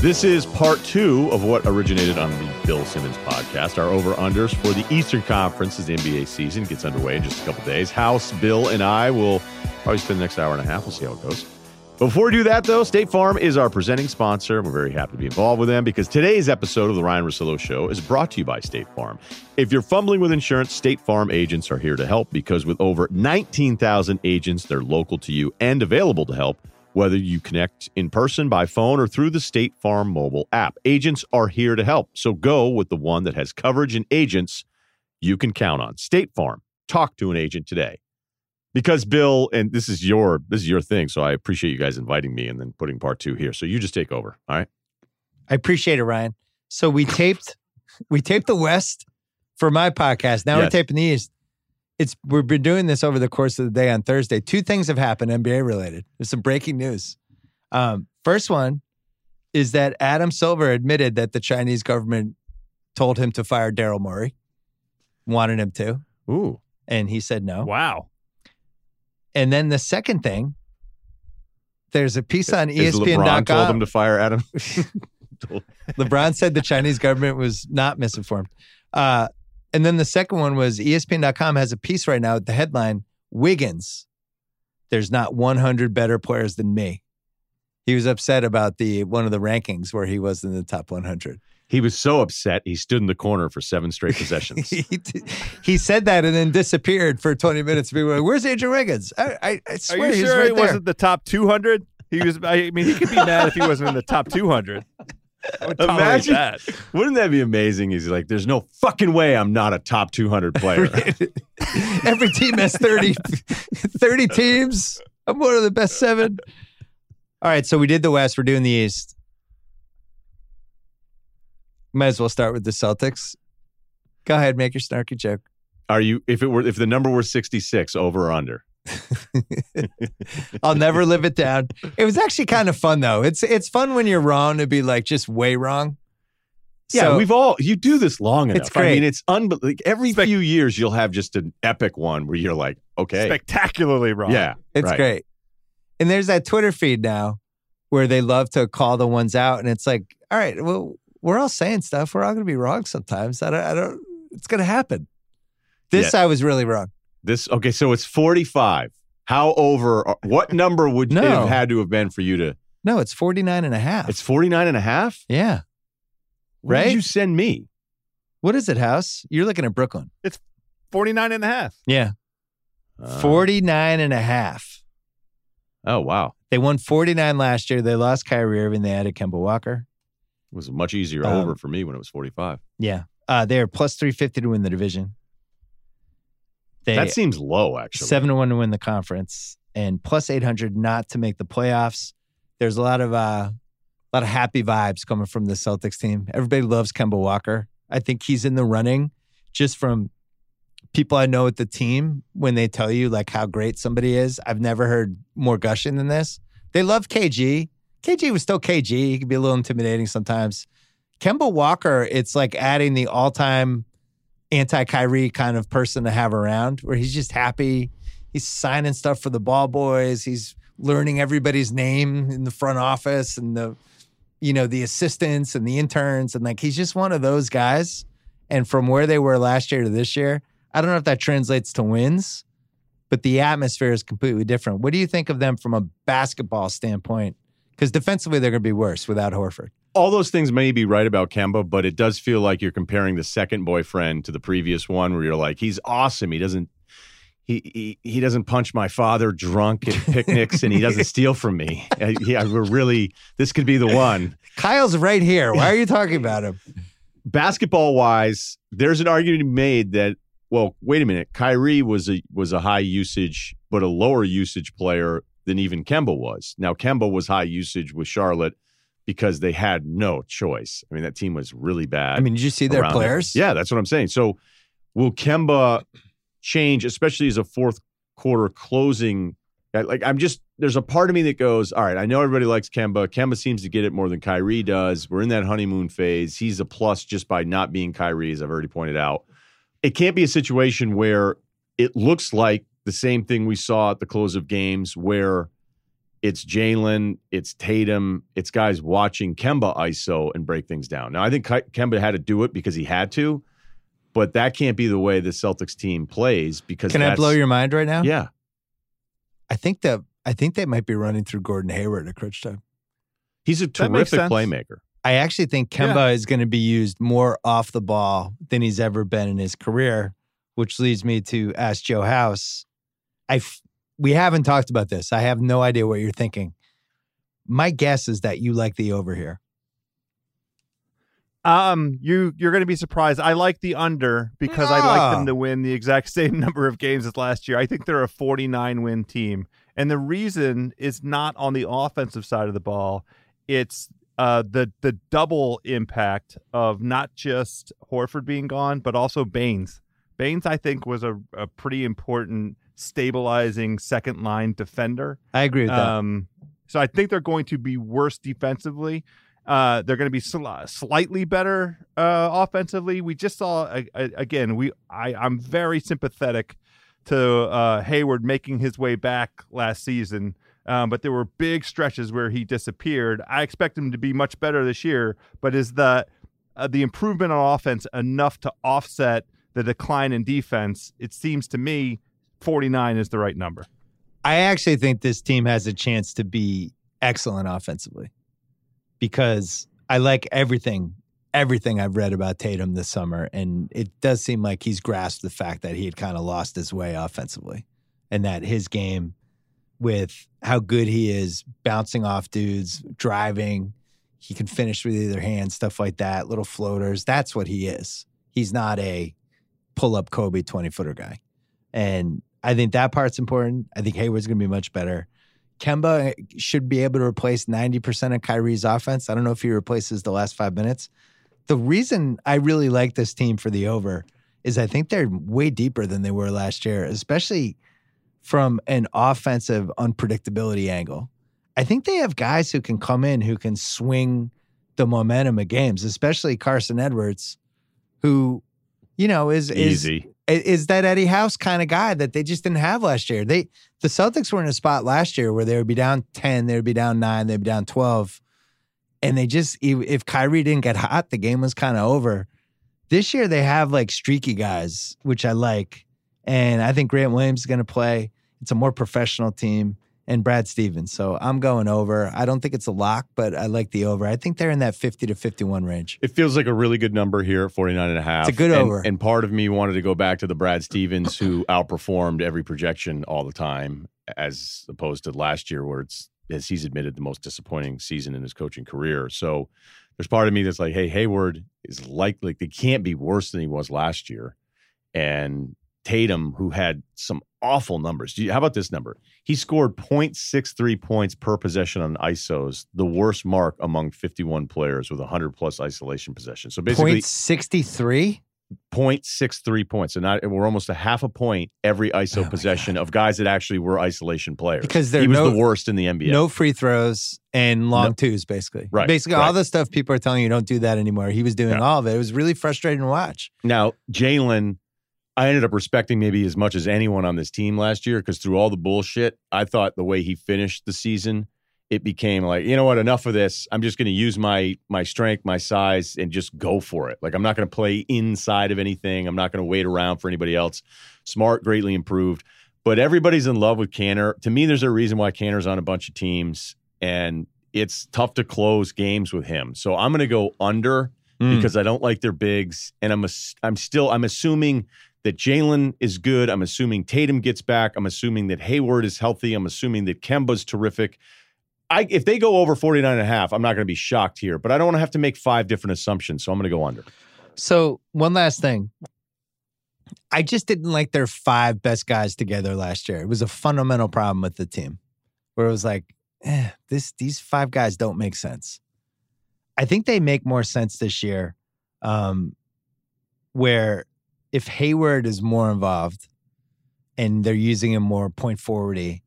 This is part two of what originated on the Bill Simmons podcast. Our over unders for the Eastern Conference as the NBA season gets underway in just a couple days. House, Bill, and I will probably spend the next hour and a half. We'll see how it goes. Before we do that, though, State Farm is our presenting sponsor. We're very happy to be involved with them because today's episode of the Ryen Russillo Show is brought to you by State Farm. If you're fumbling with insurance, State Farm agents are here to help because with over 19,000 agents, they're local to you and available to help whether you connect in person, by phone, or through the State Farm mobile app. Agents are here to help. So go with the one that has coverage and agents you can count on. State Farm. Talk to an agent today. Because Bill, and this is your this is your thing, so I appreciate you guys inviting me and then putting part two here. So you just take over. All right. I appreciate it, Ryen. So we taped we taped the West for my podcast. Now we're taping the East. It's we've been doing this over the course of the day on Thursday. Two things have happened NBA related. There's some breaking news. Um, first one is that Adam Silver admitted that the Chinese government told him to fire Daryl Morey, wanted him to, Ooh. and he said no. Wow. And then the second thing, there's a piece on E Is LeBron told ESPN.com. him to fire Adam. LeBron said the Chinese government was not misinformed. Uh, and then the second one was ESPN.com has a piece right now with the headline Wiggins. There's not 100 better players than me. He was upset about the one of the rankings where he was in the top 100. He was so upset he stood in the corner for seven straight possessions. he, he said that and then disappeared for 20 minutes. People like, "Where's Andrew Wiggins?" I, I, I Are swear you he was sure right he there. wasn't the top 200? He was. I mean, he could be mad if he wasn't in the top 200. I would tolerate Imagine- that. Wouldn't that be amazing? He's like, there's no fucking way I'm not a top 200 player. Every team has 30, 30 teams. I'm one of the best seven. All right, so we did the West. We're doing the East. Might as well start with the Celtics. Go ahead, make your snarky joke. Are you, if it were, if the number were 66, over or under? I'll never live it down. It was actually kind of fun though. It's it's fun when you're wrong to be like just way wrong. Yeah, So- we've all you do this long enough. It's I mean, it's unbelievable. Like every Spec- few years, you'll have just an epic one where you're like, okay, Spectacularly wrong. yeah, It's right. great. And there's that Twitter feed now where they love to call the ones out. And it's like, all right, well, we're all saying stuff. We're all going to be wrong sometimes. I don't, I don't, it's going to happen. This I was really wrong. This okay, so it's 45. How over? uh, What number would it No. have had to have been for you to? No, it's 49 and a half. It's 49 and a half. yeah. What did Right? you send me? What is it, House? You're looking at Brooklyn. It's 49 and a half. Yeah. Uh, 49 and a half. Oh wow, They won 49 last year. They lost Kyrie Irving. They added Kemba Walker. It was a much easier Um, over for me when it was 45. Yeah. Uh, they are plus 350 to win the division. They that seems low, actually. seven to one to win the conference and plus 800 not to make the playoffs. There's a lot of uh, a lot of happy vibes coming from the Celtics team. Everybody loves Kemba Walker. I think he's in the running just from people I know at the team when they tell you like how great somebody is. I've never heard more gushing than this. They love KG. KG was still KG. He can be a little intimidating sometimes. Kemba Walker, it's like adding the all-time anti Kyrie kind of person to have around where he's just happy. He's signing stuff for the ball boys. He's learning everybody's name in the front office and the, you know, the assistants and the interns. And like, he's just one of those guys. And from where they were last year to this year, I don't know if that translates to wins, but the atmosphere is completely different. What do you think of them from a basketball standpoint? Because defensively, they're going to be worse without Horford. All those things may be right about Kemba, but it does feel like you're comparing the second boyfriend to the previous one, where you're like, he's awesome. He doesn't. He, he, he doesn't punch my father drunk at picnics and he doesn't steal from me. Yeah, we're really, this could be the one. Kyle's right here. Why are you talking about him? basketball wise, there's an argument made that well, wait a minute, Kyrie was a was a high usage but a lower usage player than even Kemba was. Now Kemba was high usage with Charlotte because they had no choice. I mean, that team was really bad. I mean, did you see their players? Yeah, that's what I'm saying. So will Kemba change, especially as a fourth quarter closing Like I'm just there's a part of me that goes, all right, I know everybody likes Kemba. Kemba seems to get it more than Kyrie does. We're in that honeymoon phase. He's a plus just by not being Kyrie, as I've already pointed out. It can't be a situation where it looks like the same thing we saw at the close of games where it's Jalen, it's Tatum, it's guys watching Kemba ISO and break things down. Now, I think Kemba had to do it because he had to, but that can't be the way the Celtics team plays because Can I blow your mind right now? Yeah. I think that I think they might be running through Gordon Hayward at crunch time. He's a terrific playmaker. I actually think Kemba yeah. is going to be used more off the ball than he's ever been in his career, which leads me to ask Joe House. I we haven't talked about this. I have no idea what you're thinking. My guess is that you like the over here. Um, you you're going to be surprised. I like the under because I like them to win the exact same number of games as last year. I think they're a 49 win team, and the reason is not on the offensive side of the ball. It's uh, the the double impact of not just Horford being gone, but also Baynes. Baynes, I think, was a, a pretty important stabilizing second line defender. I agree with that. Um, so I think they're going to be worse defensively. Uh, they're going to be sl- slightly better uh, offensively. We just saw a, again. We I, I'm very sympathetic to uh, Hayward making his way back last season, um, but there were big stretches where he disappeared. I expect him to be much better this year, but is the uh, the improvement on offense enough to offset the decline in defense? It seems to me 49 is the right number. I actually think this team has a chance to be excellent offensively because I like everything everything I've read about Tatum this summer and it does seem like he's grasped the fact that he had kind of lost his way offensively and that his game with how good he is bouncing off dudes, driving, he can finish with either hand, stuff like that, little floaters. That's what he is. He's not a pull up Kobe 20 footer guy. And I think that part's important. I think Hayward's going to be much better. Kemba should be able to replace 90% of Kyrie's offense. I don't know if he replaces the last five minutes. The reason I really like this team for the over is I think they're way deeper than they were last year, especially from an offensive unpredictability angle. I think they have guys who can come in who can swing the momentum of games, especially Carsen Edwards, who, you know, is easy. Is, that Eddie House kind of guy that they just didn't have last year. They the Celtics were in a spot last year where they would be down 10, they would be down 9, they'd be down 12. And they just if Kyrie didn't get hot, the game was kind of over. This year they have like streaky guys, which I like. And I think Grant Williams is going to play. It's a more professional team and Brad Stevens. So I'm going over. I don't think it's a lock, but I like the over. I think they're in that 50 to 51 range. It feels like a really good number here at 49 and a half. It's a good and, over. And part of me wanted to go back to the Brad Stevens who outperformed every projection all the time as opposed to last year where it's as he's admitted the most disappointing season in his coaching career. So there's part of me that's like, hey, Hayward is likely they can't be worse than he was last year. And Tatum, who had some awful numbers. How about this number? He scored 0.63 points per possession on ISOs, the worst mark among 51 players with 100 plus isolation possessions. So basically, 0.63? 0.63 points. And not, we're almost a half a point every ISO oh possession of guys that actually were isolation players. Because he was no, the worst in the NBA. No free throws and long no. twos, basically. Right. Basically, right. all the stuff people are telling you don't do that anymore. He was doing yeah. all of it. It was really frustrating to watch. Now, Jalen I ended up respecting maybe as much as anyone on this team last year because through all the bullshit, I thought the way he finished the season, it became like, you know what, enough of this. I'm just going to use my my strength, my size, and just go for it. Like I'm not going to play inside of anything. I'm not going to wait around for anybody else. Smart, greatly improved. But everybody's in love with Kanter. To me, there's a reason why Kanter's on a bunch of teams, and it's tough to close games with him. So I'm going to go under mm. because I don't like their bigs, and I'm a, I'm still I'm assuming that Jalen is good. I'm assuming Tatum gets back. I'm assuming that Hayward is healthy. I'm assuming that Kemba's terrific. I, if they go over 49 and a half, I'm not going to be shocked here, but I don't want to have to make five different assumptions. So I'm going to go under. So, one last thing. I just didn't like their five best guys together last year. It was a fundamental problem with the team where it was like, eh, this these five guys don't make sense. I think they make more sense this year, um, where if Hayward is more involved and they're using him more point forwardy,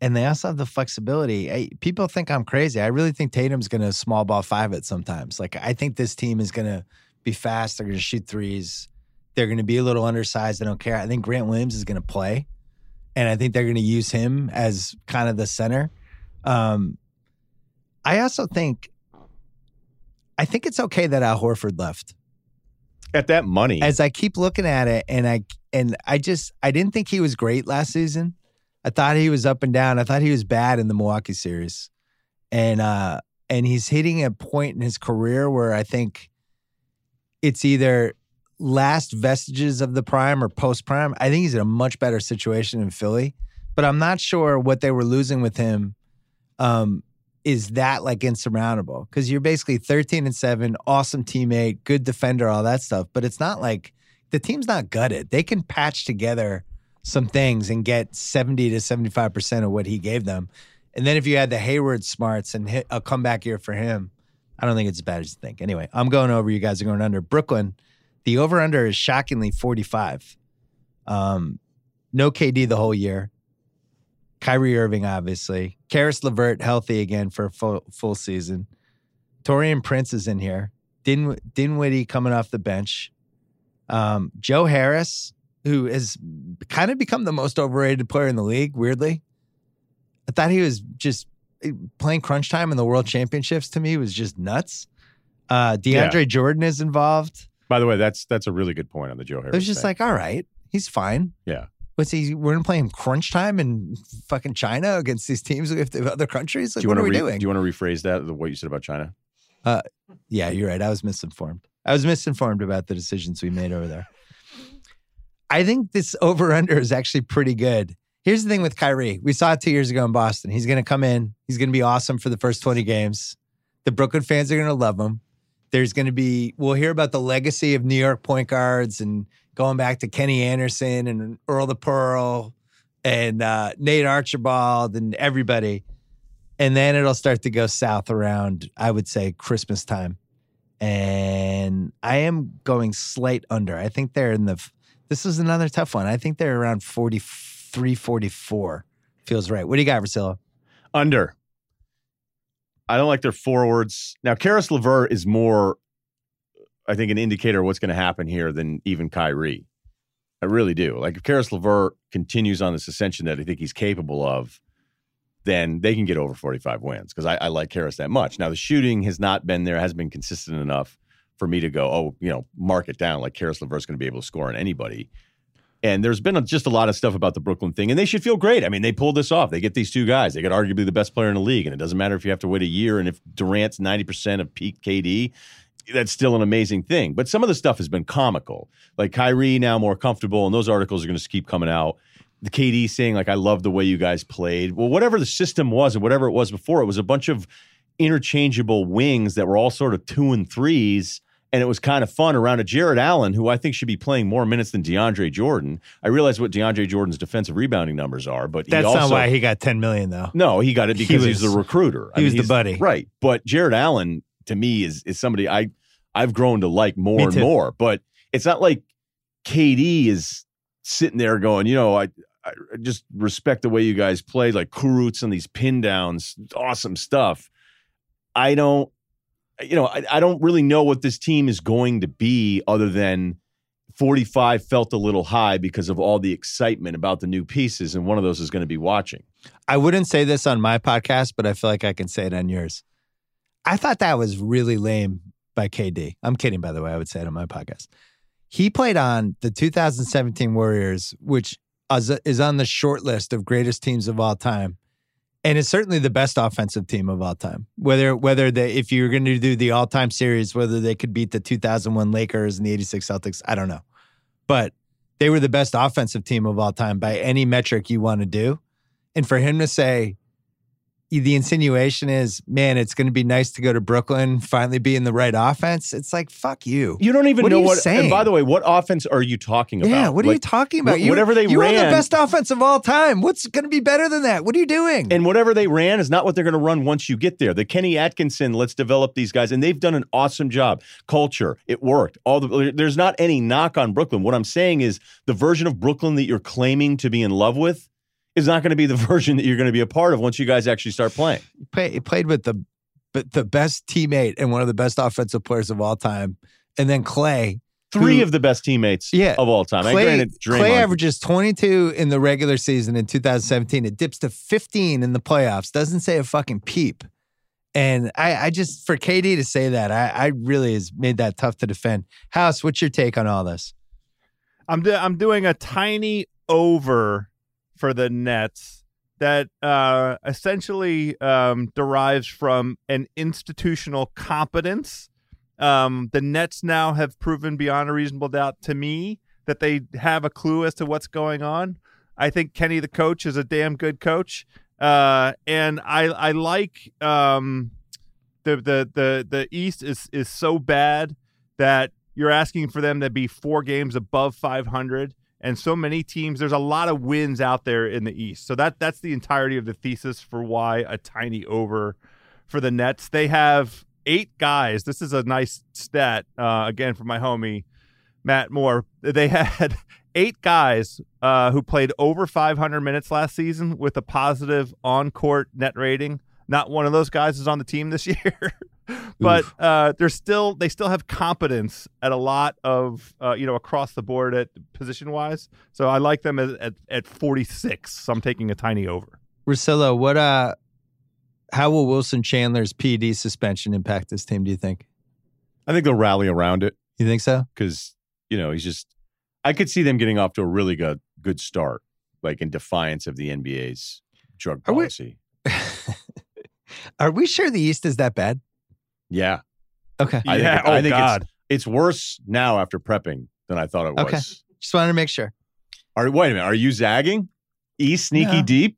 and they also have the flexibility. I, people think I'm crazy. I really think Tatum's going to small ball five it sometimes. Like I think this team is going to be fast. They're going to shoot threes. They're going to be a little undersized. I don't care. I think Grant Williams is going to play, and I think they're going to use him as kind of the center. Um, I also think, I think it's okay that Al Horford left. At that money, As I keep looking at it, and I and I just I didn't think he was great last season. I thought he was up and down. I thought he was bad in the Milwaukee series, and uh, and he's hitting a point in his career where I think it's either last vestiges of the prime or post prime. I think he's in a much better situation in Philly, but I'm not sure what they were losing with him. Um, is that like insurmountable? Because you're basically 13 and seven, awesome teammate, good defender, all that stuff. But it's not like the team's not gutted. They can patch together some things and get 70 to 75% of what he gave them. And then if you had the Hayward smarts and hit a comeback year for him, I don't think it's as bad as you think. Anyway, I'm going over. You guys are going under. Brooklyn, the over under is shockingly 45. Um, no KD the whole year. Kyrie Irving, obviously. Caris LeVert healthy again for a full, full season. Taurean Prince is in here. Din, Dinwiddie coming off the bench. Um, Joe Harris, who has kind of become the most overrated player in the league, weirdly. I thought he was just eh, playing crunch time in the world championships to me was just nuts. Uh, DeAndre Jordan is involved. by the way, that's that's a really good point on the Joe Harris. It was just thing. like, all right, he's fine. Yeah. What's he? We're gonna play him crunch time in fucking China against these teams with the other countries. Like, do you what are we re- doing? do you want to rephrase that the what you said about China? Uh, yeah, you're right. I was misinformed. I was misinformed about the decisions we made over there. I think this over under is actually pretty good. Here's the thing with Kyrie. We saw it two years ago in Boston. He's going to come in. He's going to be awesome for the first 20 games. The Brooklyn fans are going to love him. There's going to be, we'll hear about the legacy of New York point guards and going back to Kenny Anderson and Earl the Pearl and uh, Nate Archibald and everybody. And then it'll start to go south around, I would say, Christmas time. And I am going slight under. I think they're in the, this is another tough one. I think they're around 43, 44. Feels right. What do you got, Russillo? Under. I don't like their forwards. Now, Caris LeVert is more, I think, an indicator of what's going to happen here than even Kyrie. I really do. Like, if Caris LeVert continues on this ascension that I think he's capable of, then they can get over 45 wins because I, I like Caris that much. Now, the shooting has not been there, hasn't been consistent enough for me to go, oh, you know, mark it down like Caris LeVert's going to be able to score on anybody. And there's been a, just a lot of stuff about the Brooklyn thing, and they should feel great. I mean, they pulled this off. They get these two guys. They got arguably the best player in the league, and it doesn't matter if you have to wait a year. And if Durant's 90% of peak KD, that's still an amazing thing. But some of the stuff has been comical. Like Kyrie now more comfortable, and those articles are going to keep coming out. The KD saying, like, I love the way you guys played. Well, whatever the system was, and whatever it was before, it was a bunch of interchangeable wings that were all sort of two and threes and it was kind of fun around a Jarrett Allen, who I think should be playing more minutes than DeAndre Jordan. I realize what DeAndre Jordan's defensive rebounding numbers are, but he That's also, not why he got 10 million, though. No, he got it He because he's was- the recruiter. he was the buddy. right? But Jarrett Allen to me is is somebody I I've grown to like more and more. But it's not like KD is sitting there going, you know, I. I just respect the way you guys played, like Kurucs and these pin downs, awesome stuff. I don't you know, I, I don't really know what this team is going to be other than 45 felt a little high because of all the excitement about the new pieces. And one of those is going to be watching. I wouldn't say this on my podcast, but I feel like I can say it on yours. I thought that was really lame by KD. I'm kidding, by the way. I would say it on my podcast. He played on the 2017 Warriors, which is on the short list of greatest teams of all time, and is certainly the best offensive team of all time. Whether whether they, if you're going to do the all time series, whether they could beat the 2001 Lakers and the 86 Celtics, I don't know, but they were the best offensive team of all time by any metric you want to do. And for him to say, the insinuation is, man, it's going to be nice to go to Brooklyn, finally be in the right offense. It's like, fuck you. You don't even What know you what. saying? And by the way, what offense are you talking about? Yeah, what are you talking about? You- whatever they you are the best offense of all time. What's going to be better than that? What are you doing? And whatever they ran is not what they're going to run once you get there. The Kenny Atkinson, let's develop these guys, and they've done an awesome job. Culture, it worked. All the there's not any knock on Brooklyn. What I'm saying is the version of Brooklyn that you're claiming to be in love with is not going to be the version that you're going to be a part of once you guys actually start playing. He, play, played with the but the best teammate and one of the best offensive players of all time, and then Klay. Three Who- of the best teammates Yeah. of all time. I Klay, granted, Klay averages 22 in the regular season in 2017. It dips to 15 in the playoffs. Doesn't say a fucking peep. And I, I just for KD to say that, I, I really has made that tough to defend. House, what's your take on all this? I'm do- I'm doing a tiny over for the Nets that uh, essentially um, derives from an institutional competence. Um, the Nets now have proven beyond a reasonable doubt to me that they have a clue as to what's going on. I think Kenny, the coach, is a damn good coach, uh, and I I like um, the the the the East is is so bad that you're asking for them to be four games above 500 and so many teams there's a lot of wins out there in the east. So that that's the entirety of the thesis for why a tiny over for the nets. They have eight guys. This is a nice stat uh, again from my homie matt moore. They had eight guys uh, who played over 500 minutes last season with a positive on-court net rating. Not one of those guys is on the team this year but uh, they're still they still have competence at a lot of uh, you know across the board at position wise. So I like them at, at at 46. So I'm taking a tiny over. Russillo, what uh how will Wilson Chandler's PD suspension impact this team, do you think? I think they'll rally around it You think so? because you know he's just. I could see them getting off to a really good good start, like in defiance of the NBA's drug Are we- policy. Are we sure the East is that bad? Yeah, Okay. I think yeah. it- oh, I oh think it's- God. it's worse now after prepping than I thought it was. Okay. Just wanted to make sure. Are wait a minute? Are you zagging? East sneaky No. deep?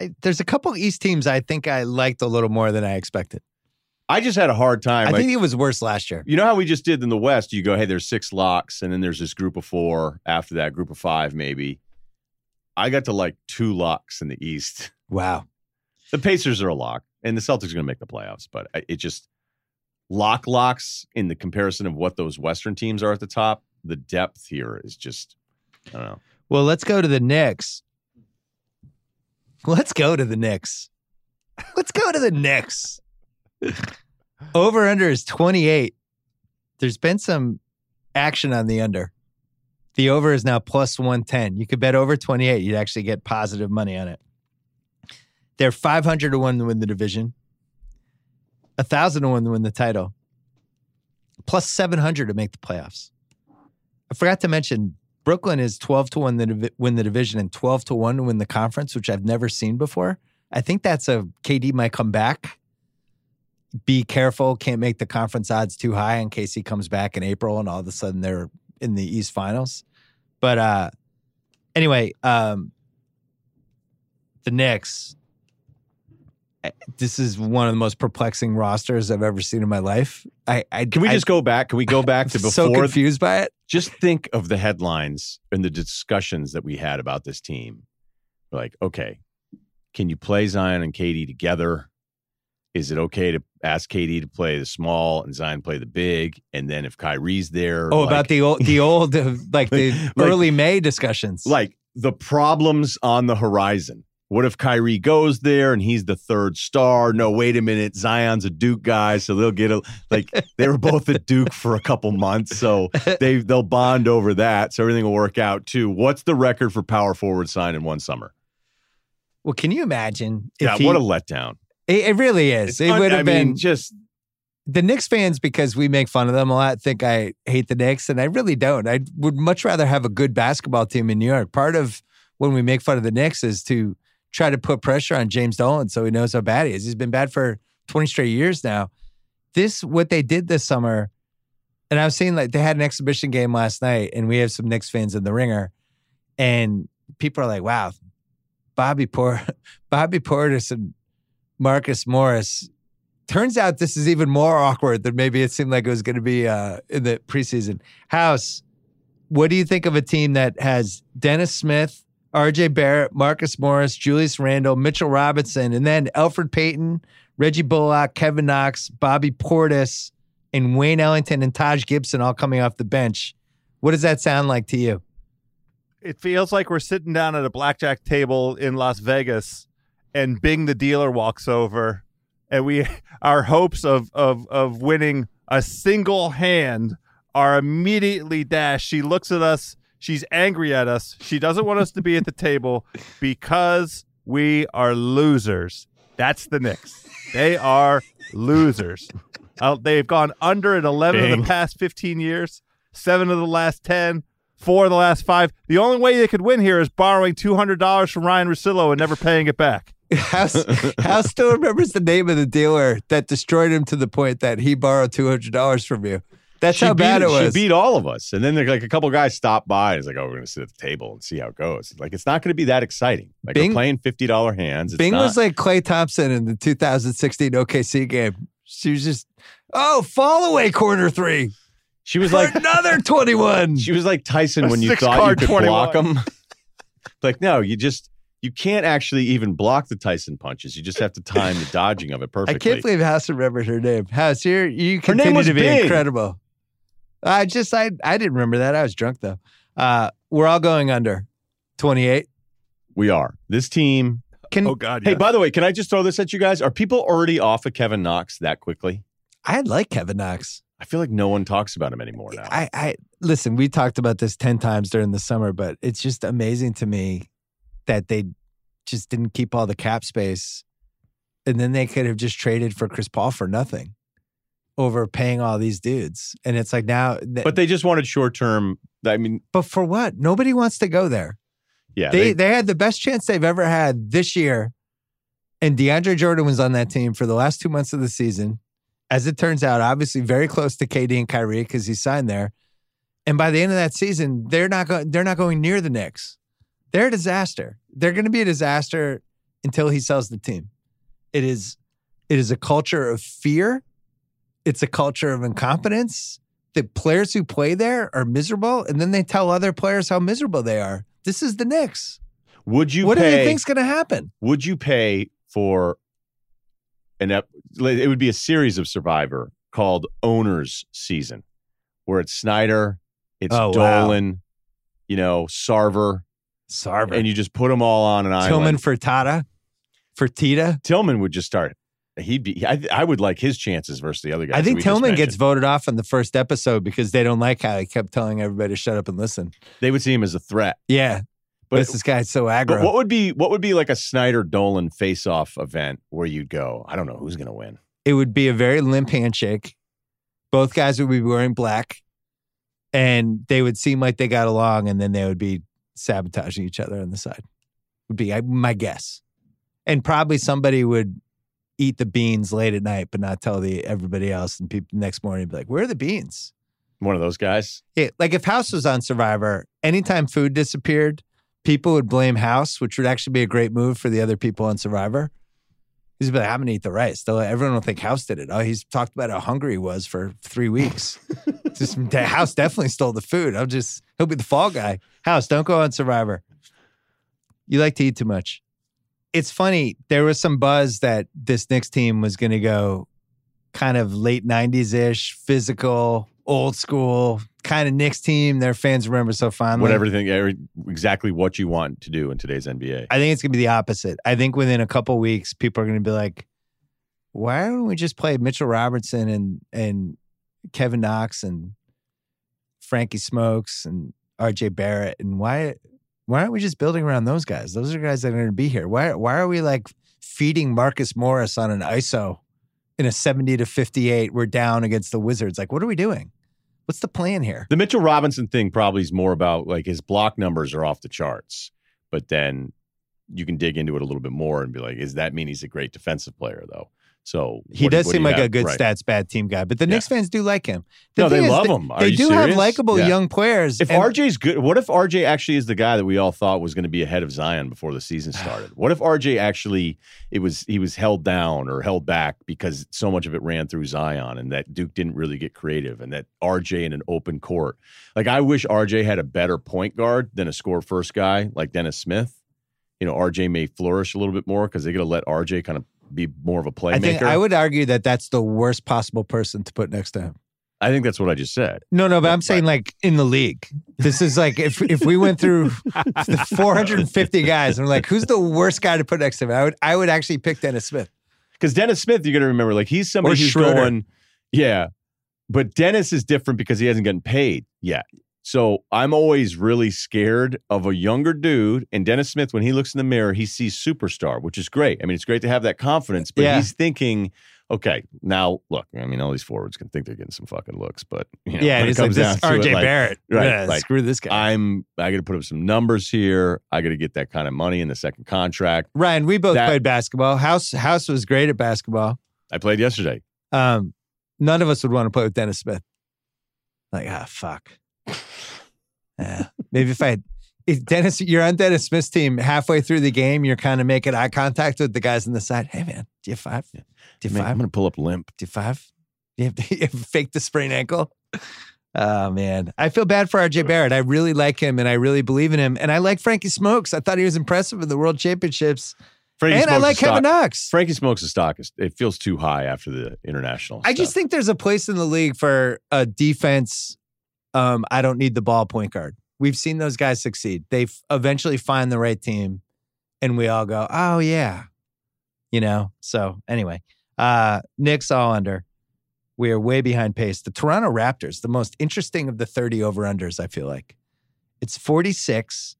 I- There's a couple East teams I think I liked a little more than I expected. I just had a hard time. I like, think it was worse last year. you know how we just did in the West? You go, hey, there's six locks, and then there's this group of four. After that, group of five, maybe. I got to like two locks in the East. Wow. The Pacers are a lock, and the Celtics are going to make the playoffs. But it just lock locks in the comparison of what those Western teams are at the top. The depth here is just, I don't know. Well, let's go to the Knicks. Let's go to the Knicks. Let's go to the Knicks. Over under is 28. There's been some action on the under. The over is now plus 110. You could bet over 28. You'd actually get positive money on it. They're 500 to 1 to win the division, 1,000 to 1 to win the title, plus 700 to make the playoffs. I forgot to mention Brooklyn is 12 to 1 to win the division and 12 to 1 to win the conference, which I've never seen before. I think that's a KD might come back. Be careful, can't make the conference odds too high in case he comes back in April and all of a sudden they're in the East Finals. But uh anyway, um the Knicks this is one of the most perplexing rosters I've ever seen in my life. I, I Can we I- just go back? Can we go back to I'm before so confused by it. just think of the headlines and the discussions that we had about this team. Like, okay, can you play Zion and KD together? Is it okay to ask KD to play the small and Zion play the big? And then if Kyrie's there, Oh, like, about the old, the old, like the Like- early May discussions. like the problems on the horizon. What if Kyrie goes there and he's the third star? No, wait a minute. Zion's a Duke guy, so they'll get a like they were both at Duke for a couple months, so they they'll bond over that. So everything will work out too. What's the record for power forward sign in one summer? well, can you imagine? If yeah, he, what a letdown. it, it really is. It's it would have mean, been just the Knicks fans because we make fun of them a lot. Think I hate the Knicks, and I really don't. I would much rather have a good basketball team in New York. Part of when we make fun of the Knicks is to try to put pressure on James Dolan so he knows how bad he is. He's been bad for 20 straight years now. This what they did this summer, and I was seeing like they had an exhibition game last night, and we have some Knicks fans in the ringer, and people are like, "Wow, Bobby Por- Bobby Portis and Marcus Morris." Turns out this is even more awkward than maybe it seemed like it was going to be uh, in the preseason. House, what do you think of a team that has Dennis Smith, RJ Barrett, Marcus Morris, Julius Randle, Mitchell Robinson, and then Elfrid Payton, Reggie Bullock, Kevin Knox, Bobby Portis, and Wayne Ellington and Taj Gibson all coming off the bench? What does that sound like to you? it feels like we're sitting down at a blackjack table in Las Vegas, and Bing the dealer walks over, and we our hopes of of of winning a single hand are immediately dashed. She looks at us. She's angry at us. She doesn't want us to be at the table because we are losers. That's the Knicks. They are losers. Uh, they've gone under in 11 of the past 15 years, seven of the last 10, four of the last five. The only way they could win here is borrowing $200 from Ryen Russillo and never paying it back. House, House still remembers the name of the dealer that destroyed him to the point that he borrowed two hundred dollars from you. That's She how beat, bad it was. She beat all of us. And then like a couple guys stopped by and it's like, oh, we're going to sit at the table and see how it goes. Like, it's not going to be that exciting. Like, Bing- we're playing $50 hands. It's Bing not- was like Klay Thompson in the 2016 OKC game. She was just, oh, fall away corner three. she was like, another 21. she was like Tyson A when you six thought you card could 21. block him. like, no, you just, you can't actually even block the Tyson punches. You just have to time the dodging of it perfectly. I can't believe House remembered her name. House, you you Her continue name was to be Bing. incredible. I just I I didn't remember that. I was drunk though. Uh, we're all going under 28. we are. This team. Can Oh, God. Hey, yes. by the way, can I just throw this at you guys? Are people already off of Kevin Knox that quickly? I like Kevin Knox. I feel like no one talks about him anymore now. I, I listen. We talked about this ten times during the summer, but it's just amazing to me that they just didn't keep all the cap space, and then they could have just traded for Chris Paul for nothing, over paying all these dudes. And it's like now, but they just wanted short term. I mean, but for what? Nobody wants to go there. yeah, they, they, they had the best chance they've ever had this year. And DeAndre Jordan was on that team for the last two months of the season. As it turns out, obviously very close to KD and Kyrie because he signed there. And by the end of that season, they're not going. They're not going near the Knicks. They're a disaster. They're going to be a disaster until he sells the team. It is. It is a culture of fear. It's a culture of incompetence. The players who play there are miserable, and then they tell other players how miserable they are. This is the Knicks. would you what pay? do you think's going to happen? would you pay for an ep- it would be a series of survivor called owners season where it's snyder it's Oh, wow. dolan you know sarver Sarver. and you just put them all on an island. Tilman island Furtada. Fertitta. tilman would just start he'd be I, I would like his chances versus the other guys I think Tilman gets voted off in the first episode because they don't like how he kept telling everybody to shut up and listen. they would see him as a threat Yeah. but, But this guy's so aggro. what would be what would be like a snyder dolan face off event where you'd go i don't know who's gonna win it would be a very limp handshake. Both guys would be wearing black and they would seem like they got along and then they would be sabotaging each other on the side. Would be my guess. And probably somebody would eat the beans late at night but not tell the everybody else and people next morning be like, "Where are the beans?" one of those guys Yeah, like if House was on Survivor, anytime food disappeared, people would blame House, which would actually be a great move for the other people on Survivor. He's like, I'm gonna eat the rice. They'll, everyone will think House did it. Oh, he's talked about how hungry he was for three weeks. just House definitely stole the food. I'm just he'll be the fall guy. House, don't go on Survivor. You like to eat too much. It's funny. There was some buzz that this Knicks team was gonna go kind of late 90s ish, physical, old school, kind of Knicks team their fans remember so fondly. what everything exactly what you want to do in today's nba I think it's going to be the opposite. I think within a couple weeks, people are going to be like, why don't we just play Mitchell Robertson and, and Kevin Knox and Frankie Smokes and RJ Barrett? And why, why aren't we just building around those guys? Those are guys that are going to be here. Why, why are we like feeding Marcus Morris on an ISO in a 70 to 58? We're down against the Wizards. Like, what are we doing? What's the plan here? The Mitchell Robinson thing probably is more about like his block numbers are off the charts, but then you can dig into it a little bit more and be like, does that mean he's a great defensive player though? So He does do seem you like a good Right. stats bad team guy, but the Yeah. Knicks fans do like him. The No, they love they- him. Are They do have likable Yeah. young players. If and- RJ's good, what if RJ actually is the guy that we all thought was going to be ahead of Zion before the season started? What if RJ actually it was he was held down or held back because so much of it ran through Zion and that Duke didn't really get creative and that RJ in an open court. Like I wish RJ had a better point guard than a score first guy like Dennis Smith. You know, RJ may flourish a little bit more because they're going to let RJ kind of be more of a playmaker. I think I would argue that that's the worst possible person to put next to him. I think that's what I just said. No, no, but I'm saying like in the league. This is like if if we went through the 450 guys and we're like, who's the worst guy to put next to him? I would I would actually pick Dennis Smith. Because Dennis Smith, you're to remember, like he's somebody Or who's Schroeder. going, yeah. But Dennis is different because he hasn't gotten paid yet. So I'm always really scared of a younger dude. And Dennis Smith, when he looks in the mirror, he sees superstar, which is great. I mean, it's great to have that confidence, but Yeah. he's thinking, okay, now look. I mean, all these forwards can think they're getting some fucking looks, but you know, yeah, and it like this RJ it, like, Barrett. right, Yeah, like, screw this guy. I'm I got to put up some numbers here. I got to get that kind of money in the second contract. Ryen, we both that- played basketball. House House was great at basketball. I played yesterday. Um, none of us would want to play with Dennis Smith. Like, ah, fuck. Yeah. Maybe if I had, if Dennis, you're on Dennis Smith's team halfway through the game, you're kind of making eye contact with the guys on the side. Hey, man, do you have five? Do you five? I'm going to pull up limp. Do you five? Do you have, you fake the sprained ankle? Oh, man. I feel bad for RJ Barrett. I really like him and I really believe in him. And I like Frankie Smokes. I thought he was impressive in the World Championships. Frankie and I like Kevin Knox. Frankie smokes stock. is- It feels too high after the international. I just think there's a place in the league for a defense. Um, I don't need the ball point guard. We've seen those guys succeed. They eventually find the right team, and we all go, "Oh yeah," you know. So anyway, uh, Knicks all under. We are way behind pace. The Toronto Raptors, the most interesting of the 30 over unders. I feel like it's 46.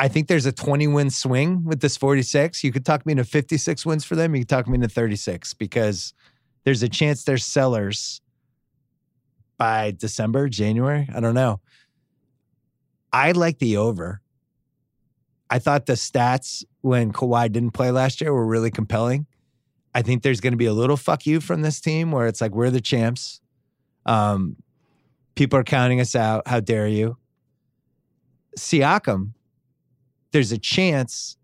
I think there's a 20 win swing with this 46. You could talk me into 56 wins for them. You could talk me into 36 because there's a chance they're sellers by December, January. I don't know. I like the over. I thought the stats when Kawhi didn't play last year were really compelling. I think there's going to be a little fuck you from this team where it's like we're the champs. Um, people are counting us out. How dare you? Siakam, there's a chance,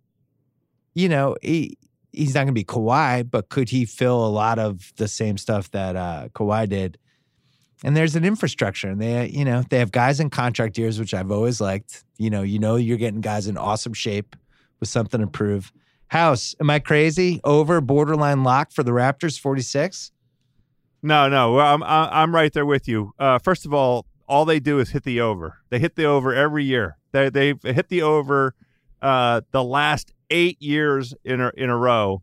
you know, he he's not going to be Kawhi, but could he fill a lot of the same stuff that uh, Kawhi did? And there's an infrastructure, and they, you know, they have guys in contract years, which I've always liked. You know, you know, you're getting guys in awesome shape with something to prove. House, am I crazy? Over borderline lock for the Raptors, 46. No, no, I'm I'm right there with you. Uh, first of all, all they do is hit the over. They hit the over every year. They they've hit the over uh, the last eight years in a in a row.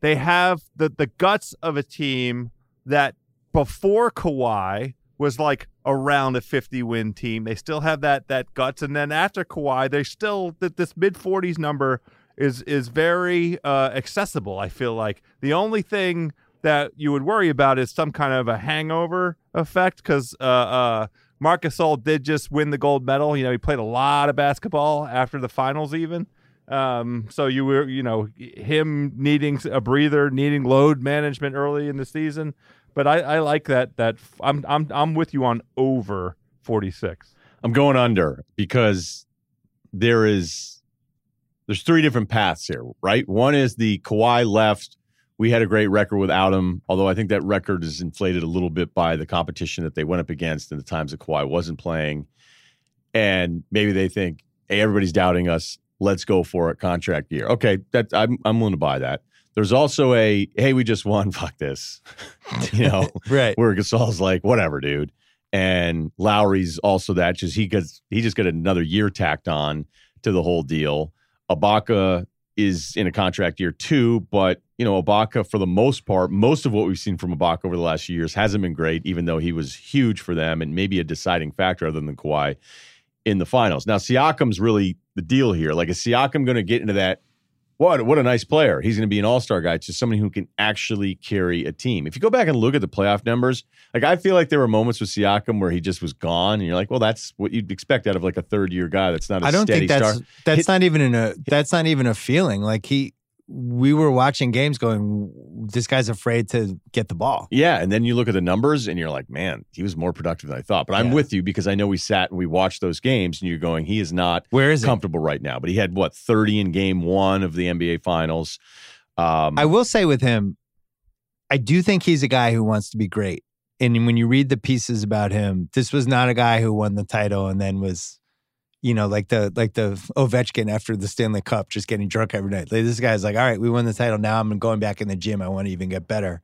They have the the guts of a team that before Kawhi was like around a 50 win team. They still have that that guts, and then after Kawhi, they still that this mid 40s number is is very uh, accessible. I feel like the only thing that you would worry about is some kind of a hangover effect because uh, uh, Marcus Gasol did just win the gold medal. You know, he played a lot of basketball after the finals, even. Um, so you were, you know, him needing a breather, needing load management early in the season. But I, I like that. That I'm, I'm, I'm with you on over 46. I'm going under because there is there's three different paths here, right? One is the Kawhi left. We had a great record without him, although I think that record is inflated a little bit by the competition that they went up against and the times that Kawhi wasn't playing. And maybe they think, hey, everybody's doubting us. Let's go for it. Contract year. Okay, that I'm I'm willing to buy that. There's also a hey, we just won. Fuck this. you know, Right. where Gasol's like, whatever, dude. And Lowry's also that just he gets he just got another year tacked on to the whole deal. Ibaka is in a contract year too, but you know, Ibaka for the most part, most of what we've seen from Ibaka over the last few years hasn't been great, even though he was huge for them and maybe a deciding factor other than Kawhi in the finals. Now, Siakam's really the deal here. Like, is Siakam going to get into that? What what a nice player. He's going to be an all-star guy, It's just somebody who can actually carry a team. If you go back and look at the playoff numbers, like I feel like there were moments with Siakam where he just was gone, and you're like, well, that's what you'd expect out of like a third-year guy that's not a I don't steady think that's star. that's Hit- not even in a that's not even a feeling. Like he, we were watching games going, this guy's afraid to get the ball. Yeah, and then you look at the numbers and you're like, man, he was more productive than I thought. But I'm Yeah. with you because I know we sat and we watched those games, and you're going, he is not Where is it? comfortable right now. But he had what 30 in game one of the NBA Finals. Um, I will say with him, I do think he's a guy who wants to be great. And when you read the pieces about him, this was not a guy who won the title and then was, you know, like the like the Ovechkin after the Stanley Cup, just getting drunk every night. Like, this guy's like, all right, we won the title. Now I'm going back in the gym. I want to even get better.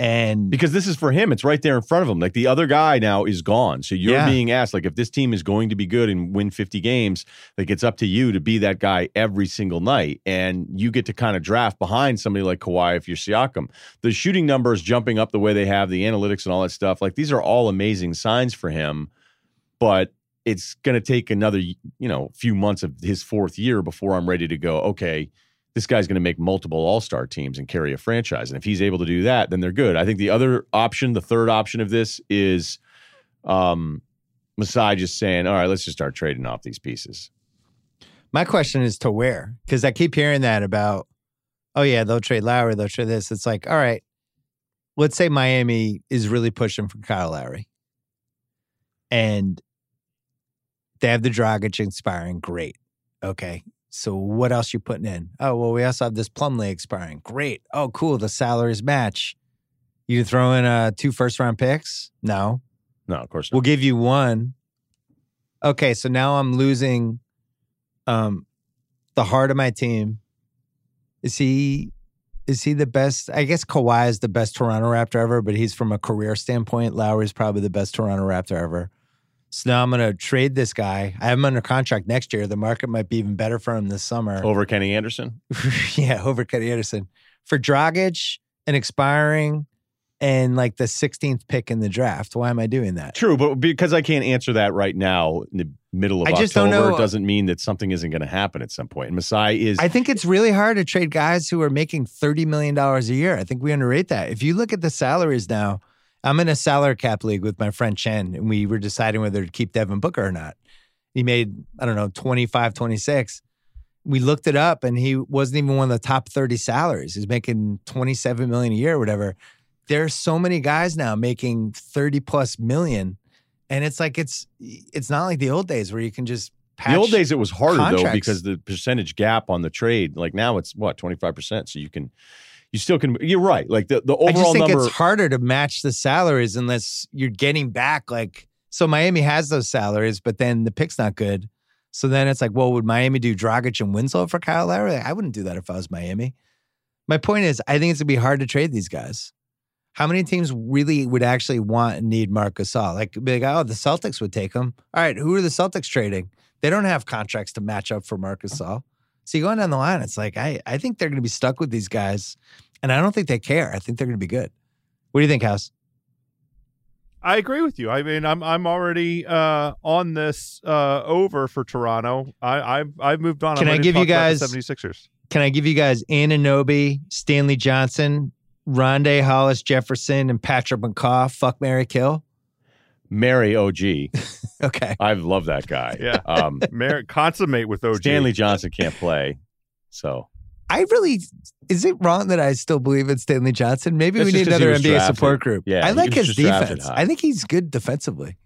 And because this is for him. It's right there in front of him. Like the other guy now is gone. So you're Yeah. being asked, like, if this team is going to be good and win 50 games, like it's up to you to be that guy every single night. And you get to kind of draft behind somebody like Kawhi if you're Siakam. The shooting numbers jumping up the way they have, the analytics and all that stuff, like these are all amazing signs for him. But it's going to take another, you know, few months of his fourth year before I'm ready to go, okay, this guy's going to make multiple all star teams and carry a franchise. And if he's able to do that, then they're good. I think the other option, the third option of this is um, Masai just saying, all right, let's just start trading off these pieces. my question is to where? Because I keep hearing that about, oh yeah, they'll trade Lowry, they'll trade this. It's like, all right, let's say Miami is really pushing for Kyle Lowry, and they have the Dragic expiring. Great, okay. So what else you putting in? Oh well, we also have this Plumlee expiring. Great. Oh cool, the salaries match. You throw in uh, two first round picks? No. No, of course not. We'll give you one. Okay, so now I'm losing um the heart of my team. Is he is he the best? I guess Kawhi is the best Toronto Raptor ever, but he's from a career standpoint. Lowry's probably the best Toronto Raptor ever. So now I'm gonna trade this guy. I have him under contract next year. The market might be even better for him this summer. Over Kenny Anderson? yeah, over Kenny Anderson. For Dragic and expiring and like the 16th pick in the draft. Why am I doing that? True, but because I can't answer that right now in the middle of I just don't October know- doesn't mean that something isn't going to happen at some point. And Masai is I think it's really hard to trade guys who are making $30 million a year. I think we underrate that. If you look at the salaries now, I'm in a salary cap league with my friend Chen, and we were deciding whether to keep Devin Booker or not. He made, I don't know, 25, 26. We looked it up and he wasn't even one of the top 30 salaries. He's making 27 million a year or whatever. There's so many guys now making 30 plus million. And it's like it's it's not like the old days where you can just the old days it was harder though because the percentage gap on the trade, like now it's what, 25%. So you can you still can you're right. Like the, the overall I just think number it's harder to match the salaries unless you're getting back like so Miami has those salaries, but then the pick's not good. So then it's like, well, would Miami do Dragic and Winslow for Kyle Lowry? Like, I wouldn't do that if I was Miami. My point is, I think it's gonna be hard to trade these guys. How many teams really would actually want and need Marc Gasol? Like, be like, oh, the Celtics would take him. All right, who are the Celtics trading? They don't have contracts to match up for Marc Gasol. So you going down the line, it's like I, I think they're going to be stuck with these guys, and I don't think they care. I think they're going to be good. What do you think, House? I agree with you. I mean, I'm I'm already uh, on this uh, over for Toronto. I I've, I've moved on. Can I give you talk about the guys- 76ers? Can I give you guys Anunoby, Stanley Johnson, Rondae Hollis Jefferson, and Patrick McCaw? Fuck Mary Kill. Mary OG. Okay. I love that guy. Yeah. Um, Mer- consummate with OG. Stanley Johnson can't play. So I really is it wrong that I still believe in Stanley Johnson? Maybe That's we need just 'cause he another NBA drafted. support group. Yeah, I like his defense. I think he's good defensively.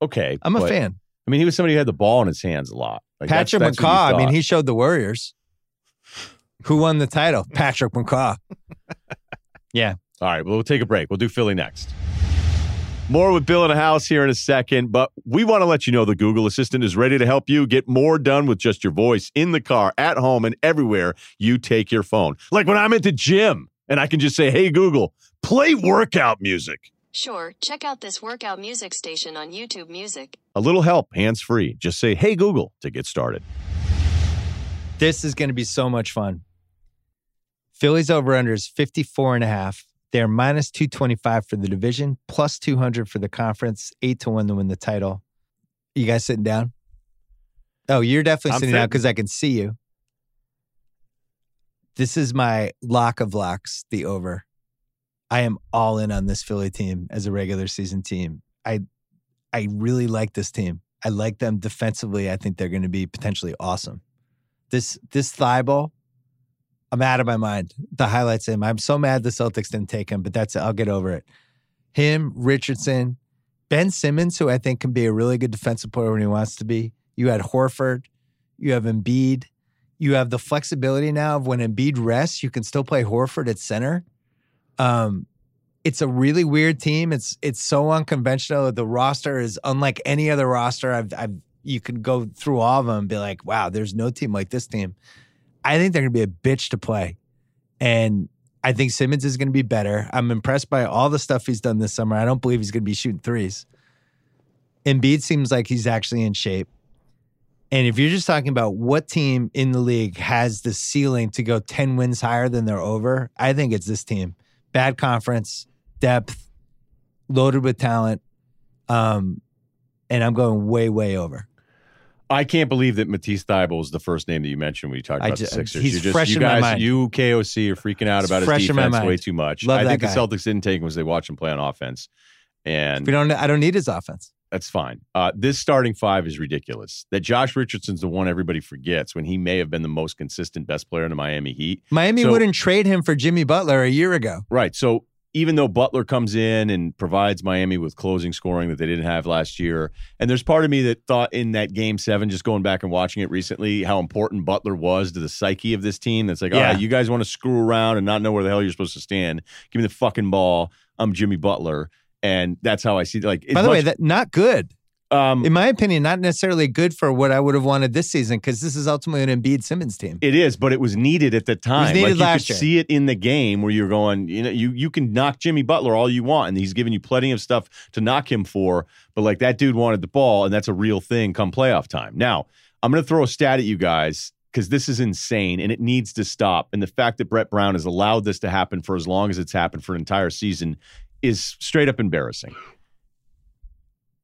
okay. I'm a fan. I mean, he was somebody who had the ball in his hands a lot. Like, Patrick that's what you McCaw. I mean, he showed the Warriors. Who won the title? Patrick McCaw. Yeah. All right, well, we'll take a break. We'll do Philly next. More with Bill in the house here in a second, but we want to let you know the Google Assistant is ready to help you get more done with just your voice in the car, at home, and everywhere you take your phone. Like when I'm at the gym and I can just say, hey, Google, play workout music. Sure, check out this workout music station on YouTube Music. A little help, hands free. Just say, hey, Google, to get started. This is going to be so much fun. Phillies over under is 54 and a half. They're minus 225 for the division, plus 200 for the conference, 8 to 1 to win the title. You guys sitting down? Oh, you're definitely I'm sitting down because I can see you. This is my lock of locks, the over. I am all in on this Philly team as a regular season team. I I really like this team. I like them defensively. I think they're going to be potentially awesome. This this Thybulle, I'm out of my mind. The highlights him. I'm so mad the Celtics didn't take him, but that's it. I'll get over it. Him, Richardson, Ben Simmons, who I think can be a really good defensive player when he wants to be. You had Horford, you have Embiid, you have the flexibility now of when Embiid rests, you can still play Horford at center. Um, it's a really weird team. It's it's so unconventional. The roster is unlike any other roster. I've I've you can go through all of them and be like, wow, there's no team like this team. I think they're gonna be a bitch to play. And I think Simmons is going to be better. I'm impressed by all the stuff he's done this summer. I don't believe he's going to be shooting threes. Embiid seems like he's actually in shape. And if you're just talking about what team in the league has the ceiling to go 10 wins higher than they're over, I think it's this team. Bad conference, depth, loaded with talent. Um, and I'm going way, way over. I can't believe that Matisse Thybulle is the first name that you mentioned when you talked about ju- the Sixers. he's you just, fresh you in my guys, mind. you KOC are freaking out about his fresh in my defense way too much. Love I think guy. the Celtics didn't take him because they watched him play on offense, and We don't. I don't need his offense. that's fine. Uh, this starting five is ridiculous. That Josh Richardson's the one everybody forgets when he may have been the most consistent best player in the Miami Heat. Miami So- wouldn't trade him for Jimmy Butler a year ago. Right. So even though Butler comes in and provides Miami with closing scoring that they didn't have last year, and there's part of me that thought in that game seven, just going back and watching it recently, how important Butler was to the psyche of this team. That's like, all Yeah. right, you guys want to screw around and not know where the hell you're supposed to stand. Give me the fucking ball. I'm Jimmy Butler. And that's how I see it. Like, By the way, that not good. Um, In my opinion, not necessarily good for what I would have wanted this season because this is ultimately an Embiid Simmons team. It is, but it was needed at the time. needed like you last could year. see it in the game where you're going, you know, you you can knock Jimmy Butler all you want, and he's giving you plenty of stuff to knock him for. But like that dude wanted the ball, and that's a real thing come playoff time. Now, I'm gonna throw a stat at you guys because this is insane and it needs to stop. And the fact that Brett Brown has allowed this to happen for as long as it's happened for an entire season is straight up embarrassing.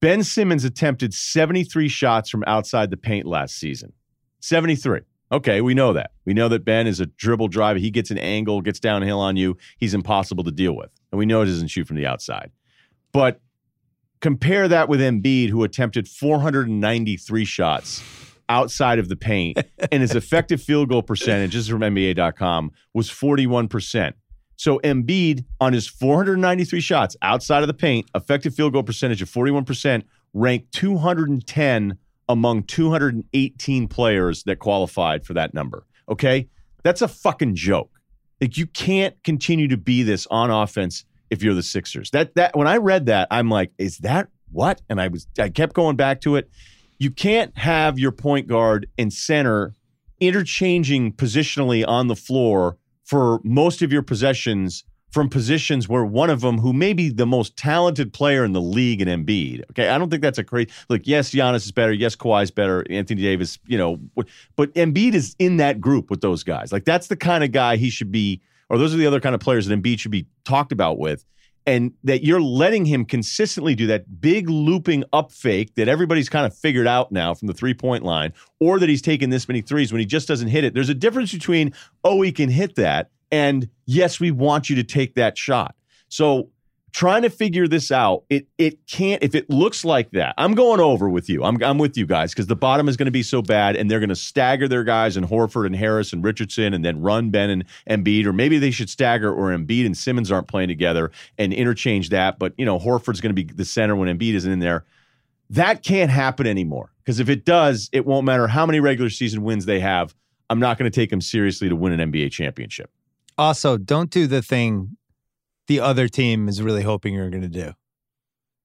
Ben Simmons attempted 73 shots from outside the paint last season. 73. Okay, we know that. We know that Ben is a dribble driver. He gets an angle, gets downhill on you. He's impossible to deal with. And we know he doesn't shoot from the outside. But compare that with Embiid, who attempted 493 shots outside of the paint, and his effective field goal percentage, this is from NBA.com, was 41%. So Embiid, on his 493 shots outside of the paint, effective field goal percentage of 41%, ranked 210 among 218 players that qualified for that number. Okay? That's a fucking joke. Like you can't continue to be this on offense if you're the Sixers. That that when I read that, I'm like, is that what? And I was I kept going back to it. You can't have your point guard and center interchanging positionally on the floor for most of your possessions from positions where one of them, who may be the most talented player in the league, in Embiid. Okay, I don't think that's a crazy. Look, yes, Giannis is better. Yes, Kawhi's better. Anthony Davis, you know, but Embiid is in that group with those guys. Like that's the kind of guy he should be, or those are the other kind of players that Embiid should be talked about with. And that you're letting him consistently do that big looping up fake that everybody's kind of figured out now from the three point line, or that he's taken this many threes when he just doesn't hit it. There's a difference between, oh, he can hit that, and yes, we want you to take that shot. So trying to figure this out, it it can't if it looks like that. I'm going over with you. I'm I'm with you guys because the bottom is going to be so bad, and they're going to stagger their guys and Horford and Harris and Richardson, and then run Ben and Embiid, or maybe they should stagger or Embiid and Simmons aren't playing together and interchange that. But you know Horford's going to be the center when Embiid isn't in there. That can't happen anymore because if it does, it won't matter how many regular season wins they have. I'm not going to take them seriously to win an NBA championship. Also, don't do the thing the other team is really hoping you're going to do.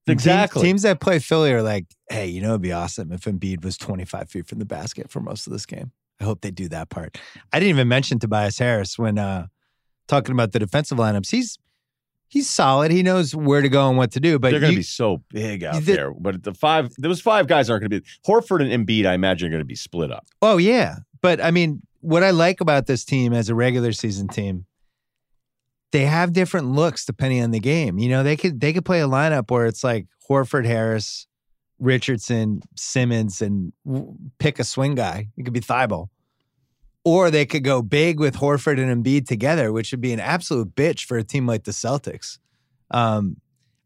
And teams- Exactly. Teams, that play Philly are like, hey, you know, it'd be awesome if Embiid was 25 feet from the basket for most of this game. I hope they do that part. I didn't even mention Tobias Harris when uh, talking about the defensive lineups. He's he's solid. He knows where to go and what to do. But they're going to be so big out the- there. But the five, those five guys aren't going to be. Horford and Embiid, I imagine, are going to be split up. Oh yeah, but I mean, what I like about this team as a regular season team, they have different looks depending on the game. You know, they could they could play a lineup where it's like Horford, Harris, Richardson, Simmons, and pick a swing guy. It could be Thybulle. Or they could go big with Horford and Embiid together, which would be an absolute bitch for a team like the Celtics. Um,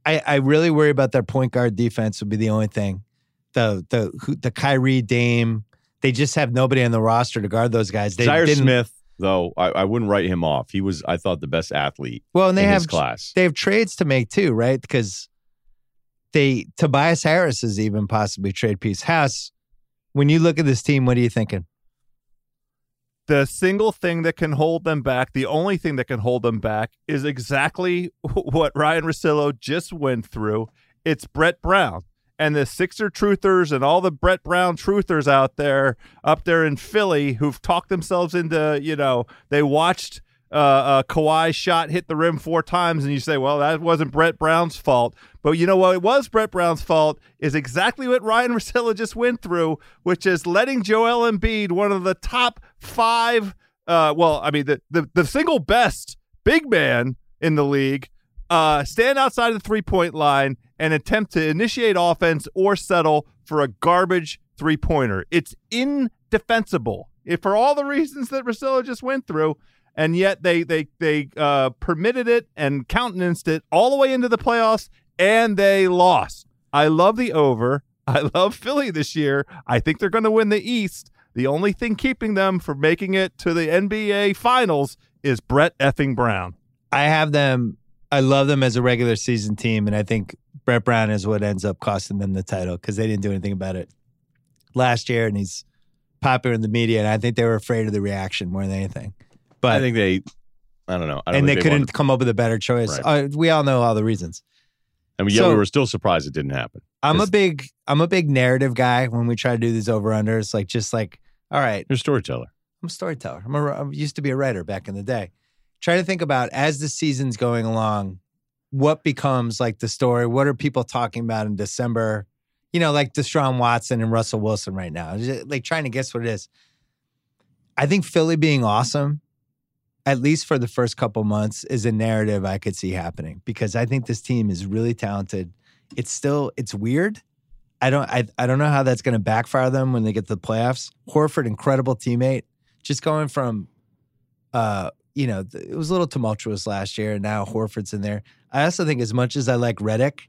I, I really worry about their point guard defense. Would be the only thing. The the the Kyrie Dame, they just have nobody on the roster to guard those guys. They Zhaire Smith, though, I, I wouldn't write him off. He was, I thought, the best athlete Well, and they in have his class. they have trades to make too, right? Because they Tobias Harris is even possibly trade piece. House, when you look at this team, what are you thinking? the single thing that can hold them back, the only thing that can hold them back is exactly what Ryen Russillo just went through. It's Brett Brown. And the Sixer truthers and all the Brett Brown truthers out there, up there in Philly, who've talked themselves into, you know, they watched uh, uh, shot hit the rim four times, and you say, "Well, that wasn't Brett Brown's fault." But you know what? It was Brett Brown's fault. Is exactly what Ryen Russillo just went through, which is letting Joel Embiid, one of the top five, uh, well, I mean, the the, the single best big man in the league, uh, stand outside of the three point line and attempt to initiate offense or settle for a garbage three pointer. It's indefensible. If for all the reasons that Russillo just went through, and yet they they they uh, permitted it and countenanced it all the way into the playoffs, and they lost. I love the over. I love Philly this year. I think they're going to win the East. The only thing keeping them from making it to the NBA Finals is Brett effing Brown. I have them. I love them as a regular season team, and I think Brett Brown is what ends up costing them the title because they didn't do anything about it last year, and he's popular in the media, and I think they were afraid of the reaction more than anything. But I think they. I don't know. I don't and they think couldn't wanted- come up with a better choice. Right. Uh, we all know all the reasons. I mean, yeah, so- we were still surprised it didn't happen. I'm a big I'm a big narrative guy when we try to do these over unders. Like just like, all right, You're a storyteller. I'm a storyteller. I'm a, I used to be a writer back in the day. Try to think about as the season's going along, what becomes like the story? What are people talking about in December? You know, like Deshaun Watson and Russell Wilson right now. Just, like trying to guess what it is. I think Philly being awesome, at least for the first couple months, is a narrative I could see happening because I think this team is really talented. It's still it's weird. I don't I, I don't know how that's going to backfire them when they get to the playoffs. Horford, incredible teammate, just going from, uh, you know, it was a little tumultuous last year, and now Horford's in there. I also think as much as I like Redick,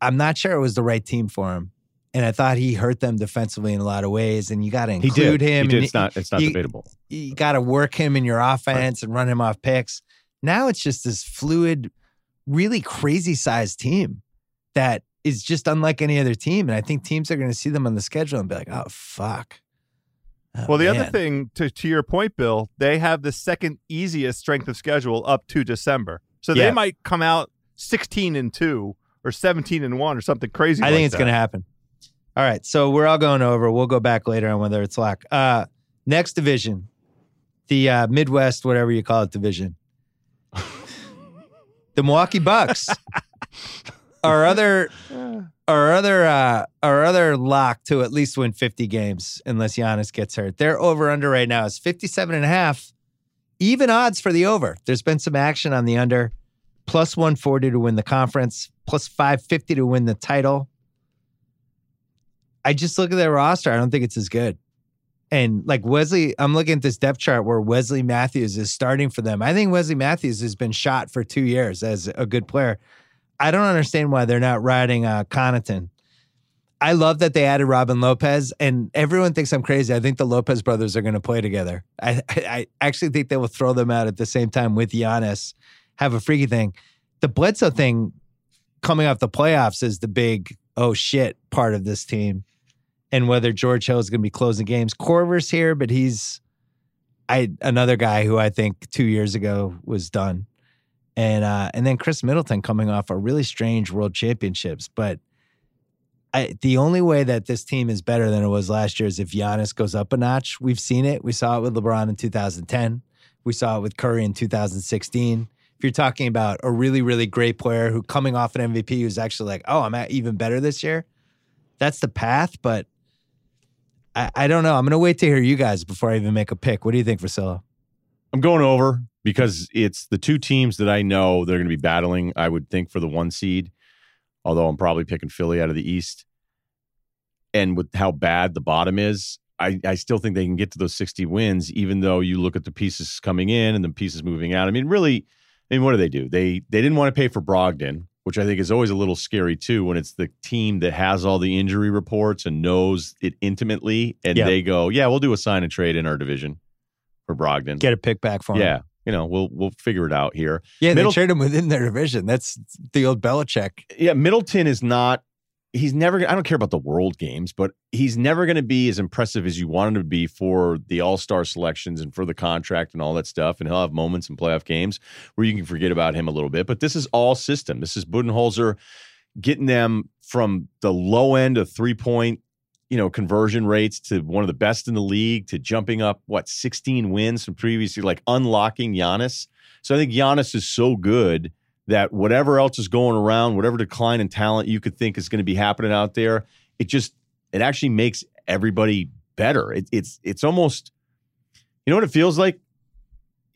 I'm not sure it was the right team for him, and I thought he hurt them defensively in a lot of ways. And you got to include him. He did. It's not. It's not he- debatable. you got to work him in your offense and run him off picks. Now it's just this fluid, really crazy sized team that is just unlike any other team. And I think teams are going to see them on the schedule and be like, oh, fuck. Oh, Well, the other thing, to, to your point, Bill, they have the second easiest strength of schedule up to December. So Yeah. they might come out 16 and 2 or 17 and 1 or something crazy I like think it's going to happen. All right. So we're all going over. We'll go back later on whether it's lock. Uh, next division, the uh, Midwest, whatever you call it, division. the Milwaukee Bucks. our other our other uh our other lock to at least win 50 games unless Giannis gets hurt. Their over under right now is 57 and a half. Even odds for the over. There's been some action on the under. Plus 140 to win the conference, plus 550 to win the title. I just look at their roster. I don't think it's as good. And like Wesley, I'm looking at this depth chart where Wesley Matthews is starting for them. I think Wesley Matthews has been shot for two years as a good player. I don't understand why they're not riding uh, Connaughton. I love that they added Robin Lopez, and everyone thinks I'm crazy. I think the Lopez brothers are going to play together. I, I, I actually think they will throw them out at the same time with Giannis, have a freaky thing. The Bledsoe thing coming off the playoffs is the big oh shit part of this team, and whether George Hill is going to be closing games. Korver's here, but he's I another guy who I think two years ago was done and uh, and then Khris Middleton coming off a really strange World Championships. But I, the only way that this team is better than it was last year is if Giannis goes up a notch. We've seen it. We saw it with LeBron in 2010. We saw it with Curry in 2016. If you're talking about a really really great player who coming off an MVP who's actually like, oh, I'm even better this year. That's the path, but. I, I don't know. I'm going to wait to hear you guys before I even make a pick. What do you think, Russillo? I'm going over because it's the two teams that I know they're going to be battling. I would think for the one seed, although I'm probably picking Philly out of the East. And with how bad the bottom is, I, I still think they can get to those 60 wins, even though you look at the pieces coming in and the pieces moving out. I mean, really, I mean, what do they do? They they didn't want to pay for Brogdon, which I think is always a little scary too when it's the team that has all the injury reports and knows it intimately, and Yeah. they go, "Yeah, we'll do a sign and trade in our division for Brogdon." Get a pick back for him. Yeah, you know, we'll we'll figure it out here. Yeah, Middle- they trade him within their division. That's the old Belichick. Yeah, Middleton is not. He's never. I don't care about the world games, but he's never going to be as impressive as you want him to be for the All Star selections and for the contract and all that stuff. And he'll have moments in playoff games where you can forget about him a little bit. But this is all system. This is Budenholzer getting them from the low end of three point, you know, conversion rates to one of the best in the league to jumping up what 16 wins from previously, like unlocking Giannis. So I think Giannis is so good that whatever else is going around, whatever decline in talent you could think is going to be happening out there, it just it actually makes everybody better. It, it's it's almost you know what it feels like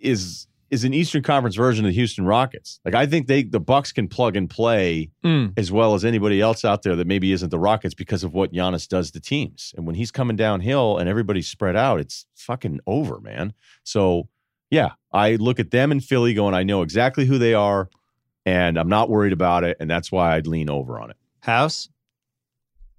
is is an Eastern Conference version of the Houston Rockets. Like I think they the Bucks can plug and play Mm. as well as anybody else out there that maybe isn't the Rockets because of what Giannis does to teams. And when he's coming downhill and everybody's spread out, it's fucking over, man. So yeah, I look at them in Philly going, I know exactly who they are, and I'm not worried about it, and that's why I'd lean over on it. House.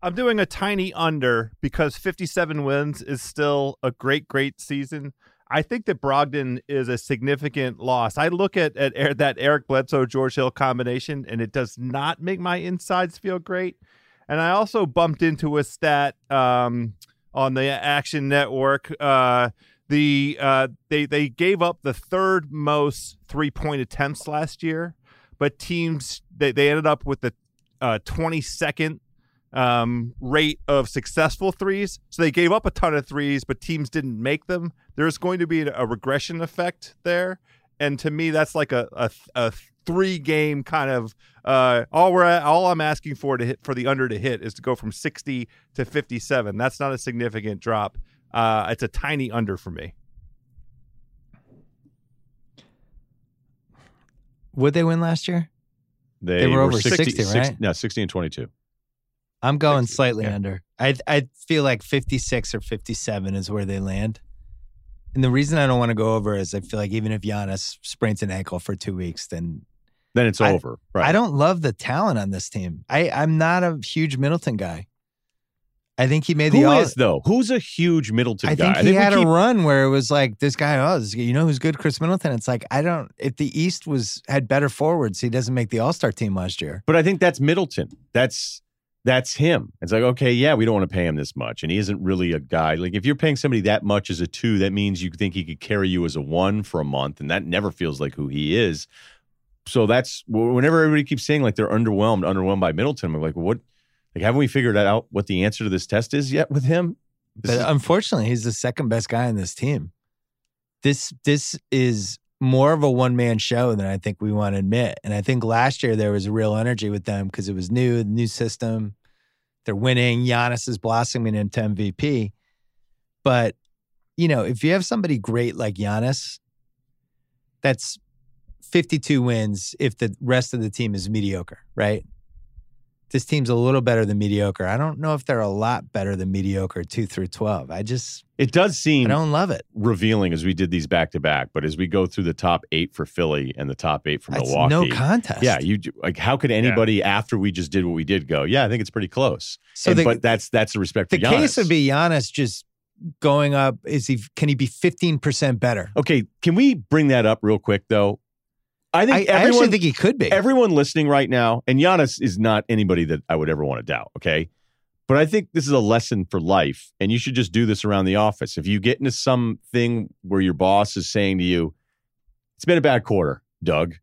I'm doing a tiny under because 57 wins is still a great, great season. I think that Brogdon is a significant loss. I look at, at that Eric Bledsoe George Hill combination, and it does not make my insides feel great. And I also bumped into a stat um, on the Action Network. Uh, the uh, they they gave up the third most three point attempts last year, but teams they, they ended up with the uh, 22nd um, rate of successful threes. So they gave up a ton of threes, but teams didn't make them. There's going to be a regression effect there, and to me, that's like a a, a three game kind of. Uh, all we're at, all I'm asking for to hit for the under to hit is to go from 60 to 57. That's not a significant drop. Uh, it's a tiny under for me. Would they win last year? They, were over 60, right? No, 60 and 22. I'm going 60, slightly yeah. under. I I feel like 56 or 57 is where they land. And the reason I don't want to go over is I feel like even if Giannis sprains an ankle for two weeks, then Then it's I- over. Right. I don't love the talent on this team. I I'm not a huge Middleton guy. I think he made the Who all. is though? Who's a huge Middleton I guy? think he we had keep- a run where it was like this guy. Oh, this, you know who's good? Khris Middleton. It's like I don't. If the East was had better forwards, he doesn't make the All Star team last year. But I think that's Middleton. That's that's him. It's like, okay, yeah, we don't want to pay him this much. And he isn't really a guy. Like if you're paying somebody that much as a two, that means you think he could carry you as a one for a month. And that never feels like who he is. So that's whenever everybody keeps saying like they're underwhelmed, underwhelmed by Middleton, I'm like, what like haven't we figured out what the answer to this test is yet with him? This But is- unfortunately, he's the second best guy on this team. This this is more of a one man show than I think we want to admit. And I think last year there was real energy with them because it was new, new system. They're winning. Giannis is blossoming into MVP. But you know, if you have somebody great like Giannis, that's 52 wins if the rest of the team is mediocre, right? This team's a little better than mediocre. I don't know if they're a lot better than mediocre 2 through 12. I just it does seem I don't love it. revealing as we did these back to back, but as we go through the top eight for Philly and the top eight for That's Milwaukee, no contest. Yeah, you like how could anybody after we just did what we did go? Yeah, I think it's pretty close. so And- the, but that's that's the respect the for Giannis. case would be Giannis just going up. Is he can he be 15% better? okay. Can we bring that up real quick though? I I, think I everyone, actually think he could be. everyone listening right now, and Giannis is not anybody that I would ever want to doubt. Okay, but I think this is a lesson for life, and you should just do this around the office. If you get into something where your boss is saying to you, "It's been a bad quarter, Doug,"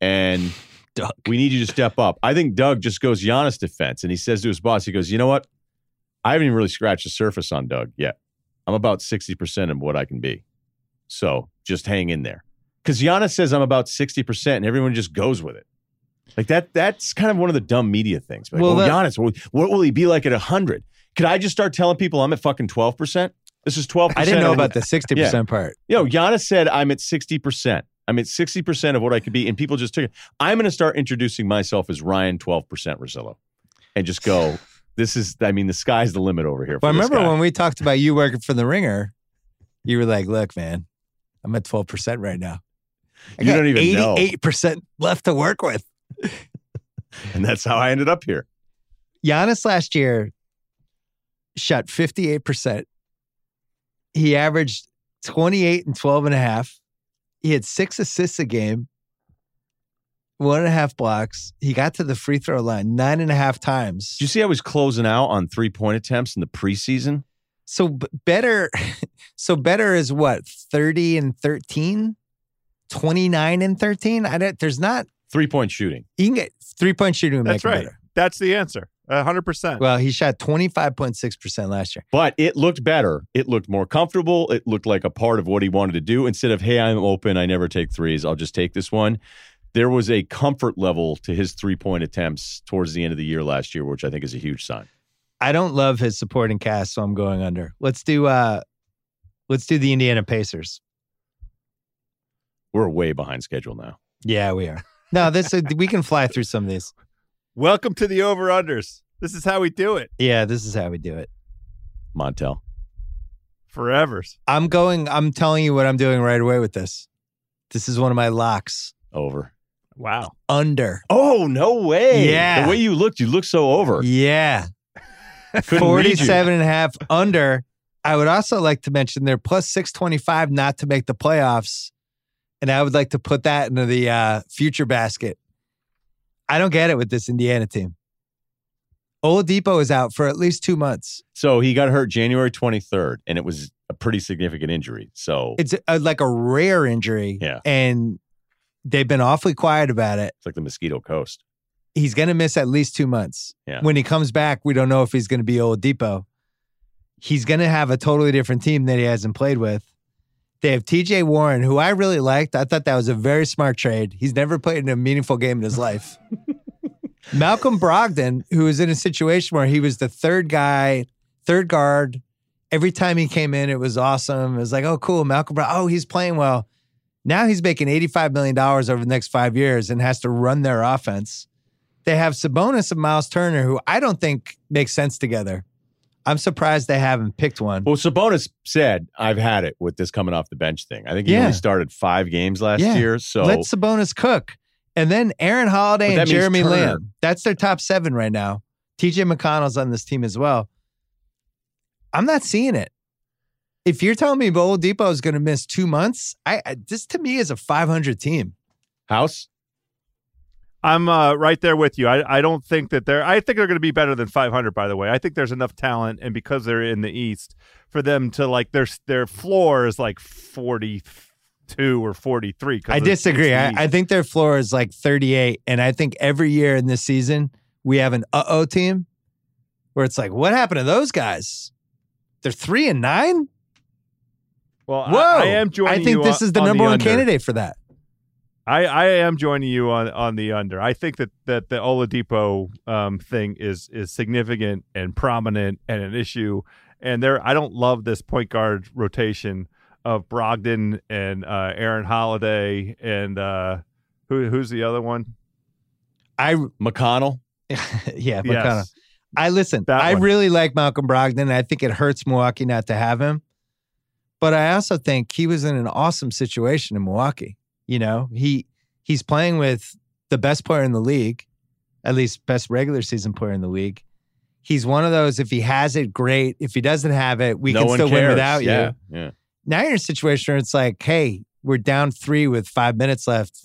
and Doug. we need you to step up. I think Doug just goes Giannis defense and he says to his boss, he goes, you know what? I haven't even really scratched the surface on Doug yet. I'm about 60% of what I can be. So just hang in there. Because Giannis says I'm about 60% and everyone just goes with it. Like that, that's kind of one of the dumb media things. Like, Well, well, that- Giannis, what, what will he be like at 100? Could I just start telling people I'm at fucking 12%? This is 12%. I didn't know about the 60% part. Yo, Giannis said I'm at 60%. I'm at 60% of what I could be. And people just took it. I'm going to start introducing myself as Ryen 12% Russillo and just go, this is, I mean, the sky's the limit over here. Well, I remember guy. when we talked about you working for the ringer, you were like, look, man, I'm at 12% right now. I You got don't even know. 88% left to work with. And that's how I ended up here. Giannis last year shot 58%. He averaged 28 and 12 and a half. He had six assists a game, one and a half blocks. He got to the free throw line nine and a half times. Did you see I was closing out on three point attempts in the preseason? So b- better, so better is what, 30 and 13? 29 and 13? I don't, there's not, Three point shooting. you can get three point shooting That's right. better. That's the answer. hundred percent. Well, he shot 25.6% last year. But it looked better. It looked more comfortable. It looked like a part of what he wanted to do instead of, hey, I'm open. I never take threes. I'll just take this one. There was a comfort level to his three point attempts towards the end of the year last year, which I think is a huge sign. I don't love his supporting cast, so I'm going under. Let's do uh let's do the Indiana Pacers. We're way behind schedule now. Yeah, we are. No, this is, we can fly through some of these. Welcome to the over unders. This is how we do it. Yeah, this is how we do it. Montel. Forevers. I'm going I'm telling you what I'm doing right away with this. This is one of my locks. Over. Wow. Under. Oh, no way. Yeah. The way you looked, you looked so over. Yeah. Couldn't read you. 47 and a half under. I would also like to mention they're plus 625 not to make the playoffs. And I would like to put that into the uh, future basket. I don't get it with this Indiana team. Oladipo is out for at least two months. So he got hurt January 23rd, and it was a pretty significant injury. So It's a, like a rare injury. Yeah. And they've been awfully quiet about it. it's like the Mosquito Coast. He's going to miss at least two months. Yeah. When he comes back, we don't know if he's going to be Oladipo. He's going to have a totally different team that he hasn't played with. They have TJ Warren, who I really liked. I thought that was a very smart trade. He's never played in a meaningful game in his life. Malcolm Brogdon, who was in a situation where he was the third guy, third guard. Every time he came in, it was awesome. It was like, oh, cool. Malcolm Brogdon, oh, he's playing well. Now he's making $85 million over the next five years and has to run their offense. They have Sabonis and Myles Turner, who I don't think makes sense together. I'm surprised they haven't picked one. Well, Sabonis said, I've had it with this coming off the bench thing. I think he Yeah. only started five games last Yeah. year. So Let Sabonis cook. And then Aaron Holiday and Jeremy. Lamb. That's their top seven right now. TJ McConnell's on this team as well. I'm not seeing it. If you're telling me Depot is going to miss two months, I, I this to me is a 500 team. House, I'm uh, right there with you. I, I don't think that they're. I think they're going to be better than 500. By the way, I think there's enough talent, and because they're in the East, for them to like their their floor is like 42 or 43. I disagree. I, I think their floor is like 38. And I think every year in this season, we have an uh oh team where it's like, what happened to those guys? They're three and nine? well, Whoa. I, I am joining. I think this on- is the number one under. candidate for that. I, I am joining you on, on the under. I think that, that the Oladipo um, thing is is significant and prominent and an issue. And there, I don't love this point guard rotation of Brogdon and uh, Aaron Holiday and uh, who who's the other one? I McConnell. yeah, McConnell. Yes. I listen. That I one. really like Malcolm Brogdon. I think it hurts Milwaukee not to have him, but I also think he was in an awesome situation in Milwaukee. You know, he he's playing with the best player in the league, at least best regular season player in the league. He's one of those. If he has it, great. If he doesn't have it, we no can still win without yeah, you. Yeah. Now you're in a situation where it's like, hey, we're down three with five minutes left.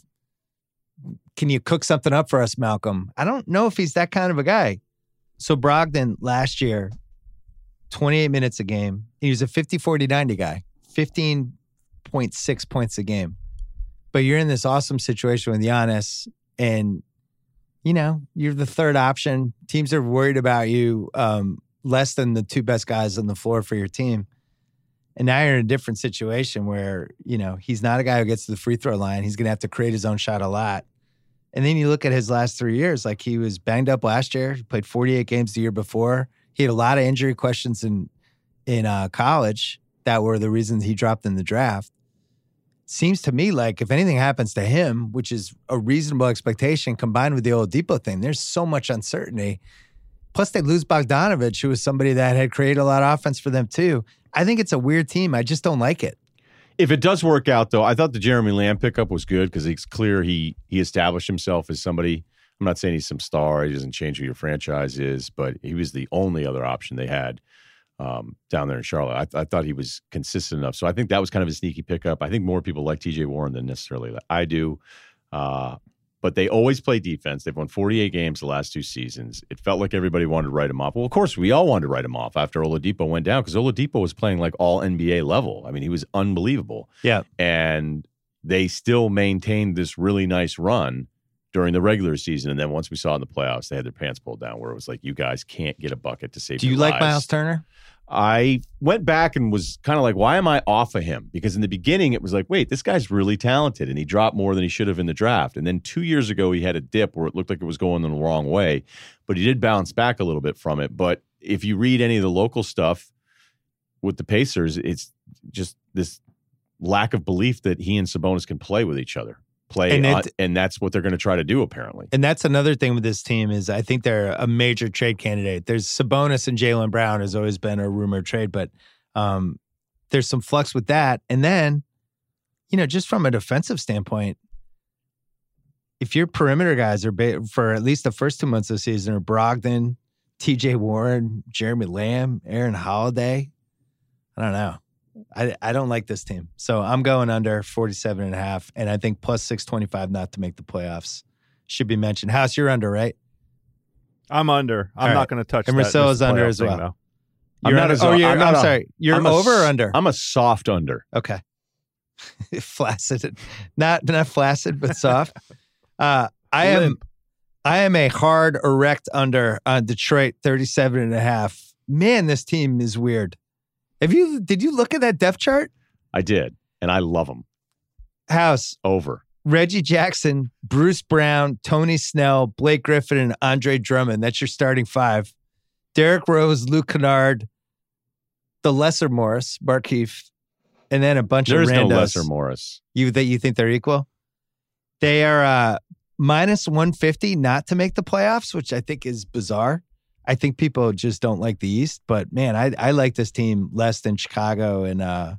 Can you cook something up for us, Malcolm? I don't know if he's that kind of a guy. So Brogdon last year, 28 minutes a game. He was a 50, 40, 90 guy, 15.6 points a game. But you're in this awesome situation with Giannis, and you know, you're the third option. Teams are worried about you um, less than the two best guys on the floor for your team. And now you're in a different situation where, you know, he's not a guy who gets to the free throw line. He's going to have to create his own shot a lot. And then you look at his last three years, like he was banged up last year. He played 48 games the year before. He had a lot of injury questions in in uh, college that were the reasons he dropped in the draft. Seems to me like if anything happens to him, which is a reasonable expectation combined with the old Depot thing, there's so much uncertainty. Plus, they lose Bogdanovic, who was somebody that had created a lot of offense for them too. I think it's a weird team. I just don't like it. If it does work out, though, I thought the Jeremy Lamb pickup was good because it's clear he he established himself as somebody. I'm not saying he's some star; he doesn't change who your franchise is, but he was the only other option they had um, down there in Charlotte. I, I thought he was consistent enough, so I think that was kind of a sneaky pickup. I think more people like T.J. Warren than necessarily that I do. Uh, but they always play defense. They've won 48 games the last two seasons. It felt like everybody wanted to write him off. Well, of course, we all wanted to write him off after Oladipo went down because Oladipo was playing like all NBA level. I mean, he was unbelievable. Yeah. And they still maintained this really nice run during the regular season, and then once we saw in the playoffs, they had their pants pulled down, where it was like, you guys can't get a bucket to save. Do you like lives. Myles Turner? I went back and was kind of like, why am I off of him? Because in the beginning, it was like, wait, this guy's really talented, and he dropped more than he should have in the draft. And then two years ago, he had a dip where it looked like it was going the wrong way, but he did bounce back a little bit from it. But if you read any of the local stuff with the Pacers, it's just this lack of belief that he and Sabonis can play with each other, play, And it- and that's what they're going to try to do apparently. And that's another thing with this team is I think they're a major trade candidate. There's Sabonis and Jalen Brown has always been a rumored trade, but um, there's some flux with that. And then, you know, just from a defensive standpoint, if your perimeter guys are ba- for at least the first two months of the season are Brogdon, T.J. Warren, Jeremy Lamb, Aaron Holiday, I don't know. I, I don't like this team. So I'm going under 47 and a half. And I think plus 625 not to make the playoffs should be mentioned. House, you're under, right? I'm under. I'm All not right. going to touch And that. Marcelo's this under as thing, well. though. I'm You're not under, as- oh, you're, I'm I'm, a- sorry. You're I'm over s- or under? I'm a soft under. Okay. flaccid. Not not flaccid, but soft. uh I am I am a hard erect under on Detroit 37 and a half. Man, this team is weird. Have you did you look at that depth chart? I did, and I love them. House, Over. Reggie Jackson, Bruce Brown, Tony Snell, Blake Griffin, and Andre Drummond. That's your starting five. Derrick Rose, Luke Kennard, the lesser Morris, Markieff, and then a bunch There of is no lesser Morris. You that you think they're equal? They are uh, minus one fifty not to make the playoffs, which I think is bizarre. I think people just don't like the East, but man, I I like this team less than Chicago and uh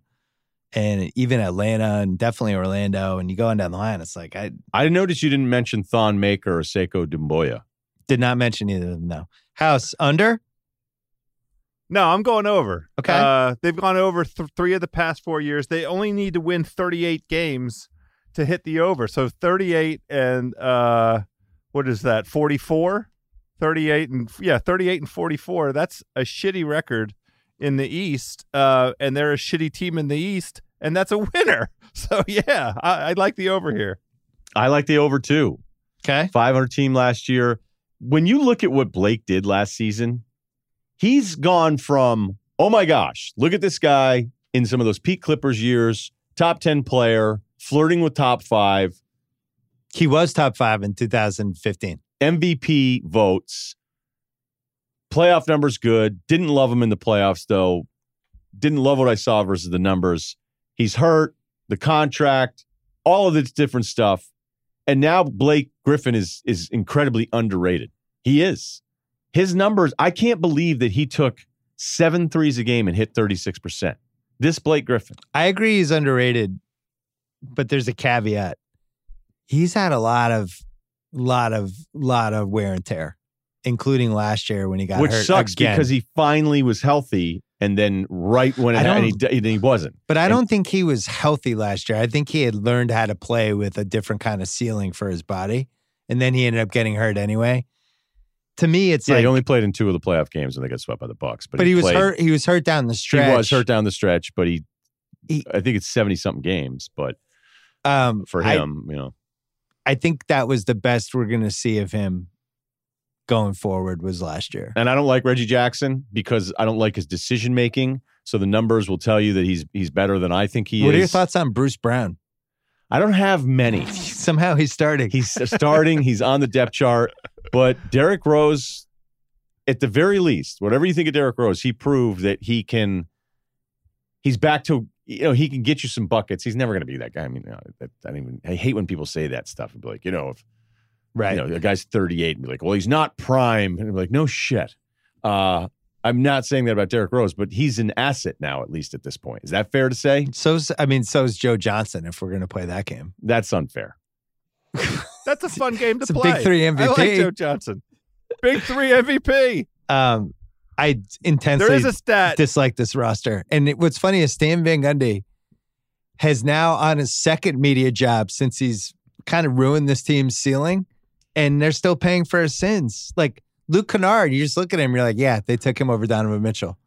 and even Atlanta and definitely Orlando. And you go on down the line, it's like I I noticed you didn't mention Thon Maker or Sekou Doumbouya. did not mention either of them. No house under. No, I'm going over. Okay. Uh, they've gone over th- three of the past four years. They only need to win 38 games to hit the over. So 38 and uh, what is that? 44, 38 and yeah, 38 and 44. That's a shitty record in the East, uh, and they're a shitty team in the East, and that's a winner. So yeah, I, I like the over here. I like the over too. Okay, 500 team last year. When you look at what Blake did last season, he's gone from, oh my gosh, look at this guy in some of those peak Clippers years, top 10 player, flirting with top five, he was top five in 2015. MVP votes, playoff numbers good. Didn't love him in the playoffs though. Didn't love what I saw versus the numbers. He's hurt, the contract, all of this different stuff. And now Blake Griffin is is incredibly underrated. He is. His numbers, I can't believe that he took seven threes a game and hit 36%. This Blake Griffin. I agree he's underrated, but there's a caveat. He's had a lot of lot of lot of wear and tear, including last year when he got which hurt sucks again. because he finally was healthy and then right when it I happened, he, he wasn't. but I and- don't think he was healthy last year. I think he had learned how to play with a different kind of ceiling for his body, and then he ended up getting hurt anyway. To me, it's Yeah, like, he only played in two of the playoff games when they got swept by the Bucks. But, but he was played- hurt. He was hurt down the stretch. He was hurt down the stretch, but he, He- I think it's seventy something games. But Um, for I- him, you know, I think that was the best we're going to see of him going forward was last year. and I don't like Reggie Jackson because I don't like his decision making. So the numbers will tell you that he's he's better than I think he what is. What are your thoughts on Bruce Brown? I don't have many. Somehow he's starting. He's starting. he's on the depth chart, but Derrick Rose, at the very least, whatever you think of Derrick Rose, he proved that he can. He's back to you know he can get you some buckets. He's never going to be that guy. I mean, you know, that, I don't even I hate when people say that stuff and be like, you know, if right. you know, a guy's 38 and be like, well, he's not prime. And I'm like, no shit. Uh, I'm not saying that about Derrick Rose, but he's an asset now, at least at this point. Is that fair to say? So's I mean, so's Joe Johnson if we're gonna play that game. That's unfair. That's a fun game to It's a play. big three MVP. I like MVP. Joe Johnson. Big three MVP. Um I intensely There is a stat. dislike this roster. And it, what's funny is Stan Van Gundy has now on his second media job since he's kind of ruined this team's ceiling, and they're still paying for his sins. Like Luke Kennard, you just look at him, you're like, yeah, they took him over Donovan Mitchell.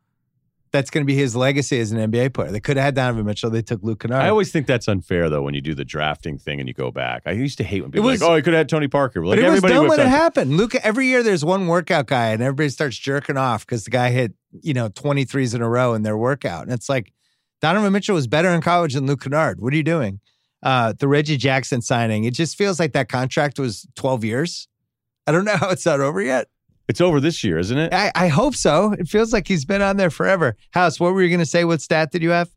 That's going to be his legacy as an NBA player. They could have had Donovan Mitchell. They took Luke Kennard. I always think that's unfair though when you do the drafting thing and you go back. I used to hate when people was- like, "Oh, he could have had Tony Parker." Like but it was everybody done when it happened. Luke, every year there's one workout guy and everybody starts jerking off because the guy hit, you know, 23s in a row in their workout. And it's like Donovan Mitchell was better in college than Luke Kennard. What are you doing? Uh, the Reggie Jackson signing, it just feels like that contract was 12 years. I don't know how it's not over yet. It's over this year, isn't it? I, I hope so. It feels like he's been on there forever. House, what were you going to say? What stat did you have?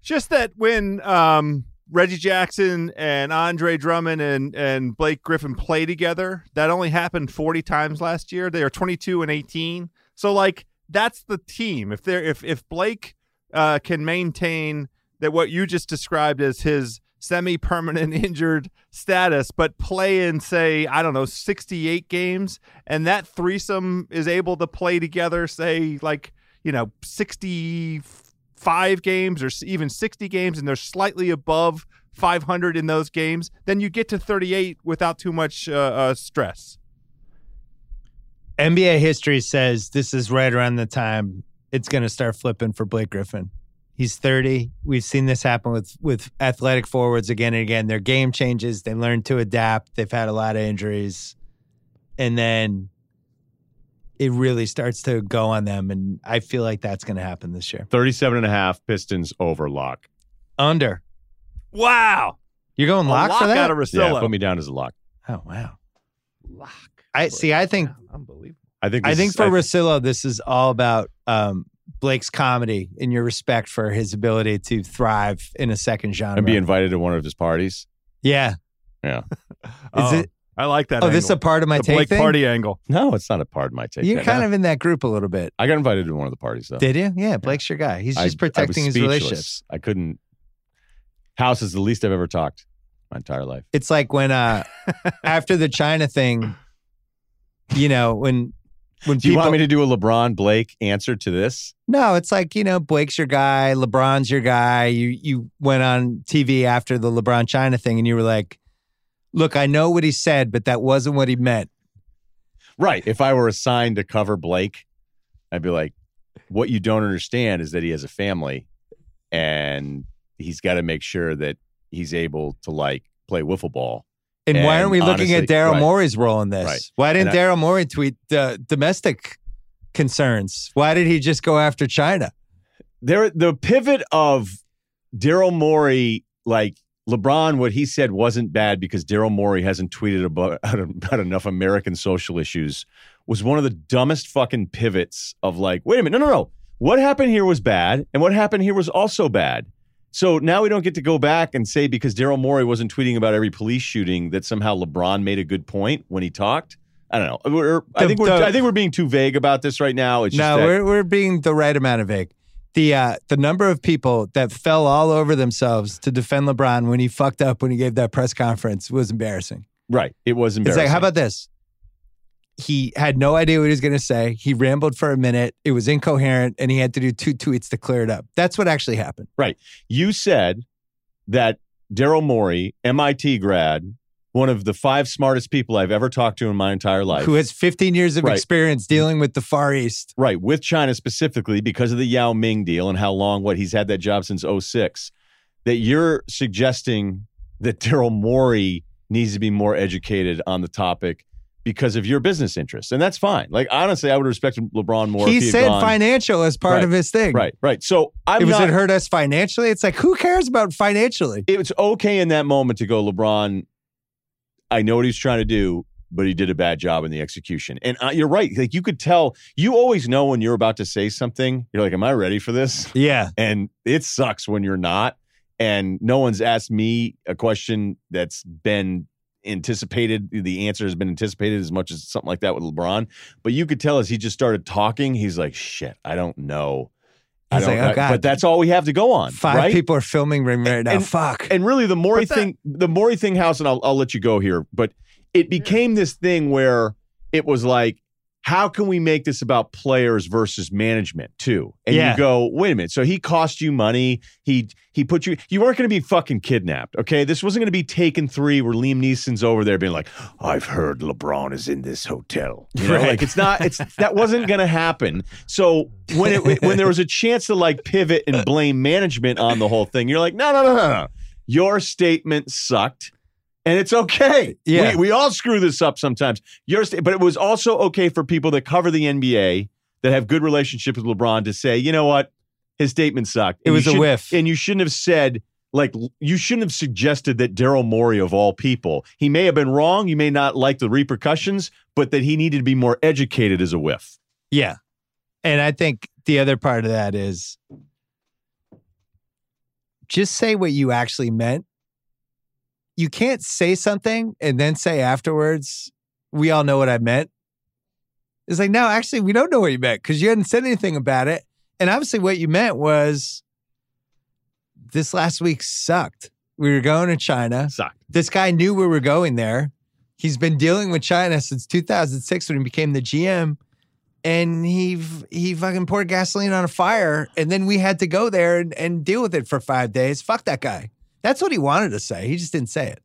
Just that when um, Reggie Jackson and Andre Drummond and, and Blake Griffin play together, that only happened 40 times last year. They are 22 and 18. So like that's the team. If they're if if Blake uh, can maintain that what you just described as his semi-permanent injured status, but play in say I don't know 68 games, and that threesome is able to play together, say like you know 65 games or even 60 games, and they're slightly above 500 in those games, then you get to 38 without too much uh, uh, stress. NBA history says this is right around the time it's going to start flipping for Blake Griffin. He's 30. We've seen this happen with with athletic forwards again and again. Their game changes. They learn to adapt. They've had a lot of injuries. And then it really starts to go on them. And I feel like that's going to happen this year. 37 and a half Pistons over lock. Under. Wow, You're going A lock, for that? out of Yeah, put me down as a lock. oh, wow. lock. I see. I think unbelievable. I think I think for I- Russillo, this is all about um, Blake's comedy and your respect for his ability to thrive in a second genre. and be invited to one of his parties. yeah. Yeah. Is Oh, it? I like that. Oh, this is a part of my the take Blake thing. party angle. No, it's not a part of my take. You're that. kind of in that group a little bit. I got invited to one of the parties though. Did you? Yeah, Blake's your guy. He's I- just I was protecting his speechless. relationships. I couldn't. House is the least I've ever talked my entire life. It's like when uh after the China thing, you know, when when Do you want me to do a LeBron Blake answer to this? No, it's like, you know, Blake's your guy, LeBron's your guy. You you went on TV after the LeBron China thing and you were like, "Look, I know what he said, but that wasn't what he meant." Right. If I were assigned to cover Blake, I'd be like, what you don't understand is that he has a family and he's got to make sure that he's able to like play wiffle ball. And, why aren't we looking at Daryl right. Morey's role in this? Right. Why didn't Daryl Morey tweet uh, domestic concerns? Why did he just go after China? There, the pivot of Daryl Morey, like LeBron, what he said wasn't bad because Daryl Morey hasn't tweeted about, about enough American social issues, was one of the dumbest fucking pivots of like, wait a minute, no, no, no. What happened here was bad, and what happened here was also bad. So now we don't get to go back and say because Daryl Morey wasn't tweeting about every police shooting that somehow LeBron made a good point when he talked. I don't know. We're, I think we're I think we're being too vague about this right now. It's just No, we're we're being the right amount of vague. The uh, the number of people that fell all over themselves to defend LeBron when he fucked up when he gave that press conference was embarrassing. right. It was embarrassing. It's like, how about this? He had no idea what he was going to say. He rambled for a minute. It was incoherent, and he had to do two tweets to clear it up. That's what actually happened. Right. You said that Daryl Morey, MIT grad, one of the five smartest people I've ever talked to in my entire life, Who has 15 years of Right. experience dealing with the Far East? right, with China specifically because of the Yao Ming deal and how long, what he's had that job since 06, that you're suggesting that Daryl Morey needs to be more educated on the topic because of your business interests. And that's fine. Like, honestly, I would respect LeBron more. he if he had said gone- financial as part Right. of his thing. Right, right. So I'm It was not, it hurt us financially? It's like, who cares about financially? it's okay in that moment to go, LeBron, I know what he's trying to do, but he did a bad job in the execution. And uh, you're right. Like you could tell, you always know when you're about to say something, you're like, am I ready for this? Yeah. And it sucks when you're not. And no one's asked me a question that's been anticipated. The answer has been anticipated as much as something like that with LeBron. But you could tell as he just started talking, he's like, shit, I don't know. I He's don't like, oh, I- God. But that's all we have to go on. Five right? people are filming me right now. And- Fuck. And really, the Morey But that- thing, the Morey thing house, and I'll, I'll let you go here, but it became this thing where it was like, how can we make this about players versus management too? And Yeah. you go, wait a minute. So he cost you money. He he put you. You weren't going to be fucking kidnapped. Okay, this wasn't going to be Taken Three, where Liam Neeson's over there being like, I've heard LeBron is in this hotel. You know, Right. like it's not. It's that wasn't going to happen. So when it when there was a chance to like pivot and blame management on the whole thing, you're like, no, no, no, no, no. Your statement sucked. And it's okay. Yeah. We, we all screw this up sometimes. But it was also okay for people that cover the NBA that have good relationships with LeBron to say, you know what, his statement sucked. It And you was a whiff. and you shouldn't have said like you shouldn't have suggested that Daryl Morey of all people. He may have been wrong. You may not like the repercussions, but that he needed to be more educated as a whiff. Yeah. And I think the other part of that is just say what you actually meant. You can't say something and then say afterwards, we all know what I meant. It's like, no, actually, we don't know what you meant because you hadn't said anything about it. And obviously, what you meant was this last week sucked. We were going to China Sucked. this guy knew we were going there. He's been dealing with China since 2006 when he became the GM, and he he fucking poured gasoline on a fire, and then we had to go there and, and deal with it for five days. Fuck that guy. That's what he wanted to say. He just didn't say it.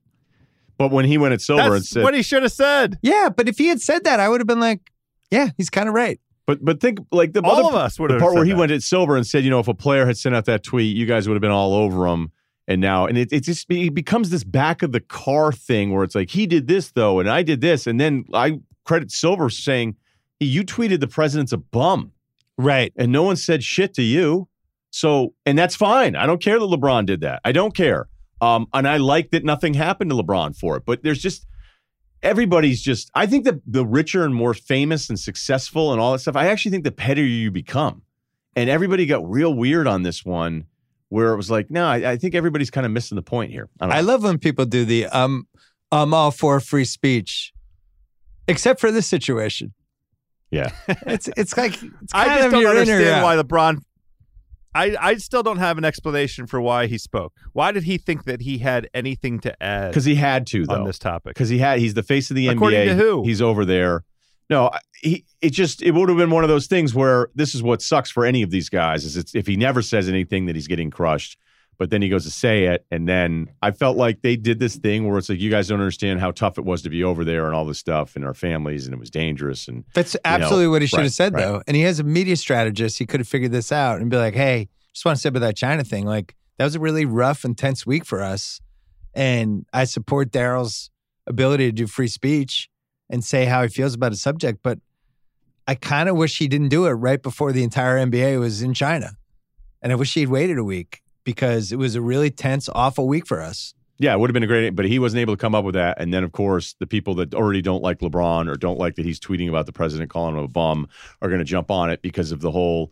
But when he went at Silver and That's said, what he should have said. Yeah, but if he had said that, I would have been like, yeah, he's kind of right. but but think like the All other of us would the have part where said he that. went at Silver and said, you know, if a player had sent out that tweet, you guys would have been all over him. And now, and it, it just it becomes this back of the car thing where it's like he did this though, and I did this, and then I credit Silver saying, hey, "You tweeted the president's a bum, Right. and no one said shit to you." So, and that's fine. I don't care that LeBron did that. I don't care. Um, and I like that nothing happened to LeBron for it. But there's just everybody's just. I think that the richer and more famous and successful and all that stuff. I actually think the pettier you become, and everybody got real weird on this one, where it was like, no, I, I think everybody's kind of missing the point here. I I love when people do the um, I'm all for free speech, except for this situation. Yeah. It's it's like it's I just of don't your in or understand why LeBron. I, I still don't have an explanation for why he spoke. Why did he think that he had anything to add because he had to though. on this topic? because he had he's the face of the According NBA. to who? He's over there. No, he it just it would have been one of those things where this is what sucks for any of these guys is it's if he never says anything that he's getting crushed, but then he goes to say it, and then I felt like they did this thing where it's like you guys don't understand how tough it was to be over there and all this stuff and our families and it was dangerous and That's absolutely what he should right, have said, right. though. And he has a media strategist. He could have figured this out and be like, hey, just want to say about that China thing. Like, that was a really rough, intense week for us. And I support Daryl's ability to do free speech and say how he feels about a subject. But I kind of wish he didn't do it right before the entire NBA was in China. And I wish he'd waited a week because it was a really tense, awful week for us. Yeah, it would have been a great, but he wasn't able to come up with that. And then, of course, the people that already don't like LeBron or don't like that he's tweeting about the president calling him a bum are going to jump on it because of the whole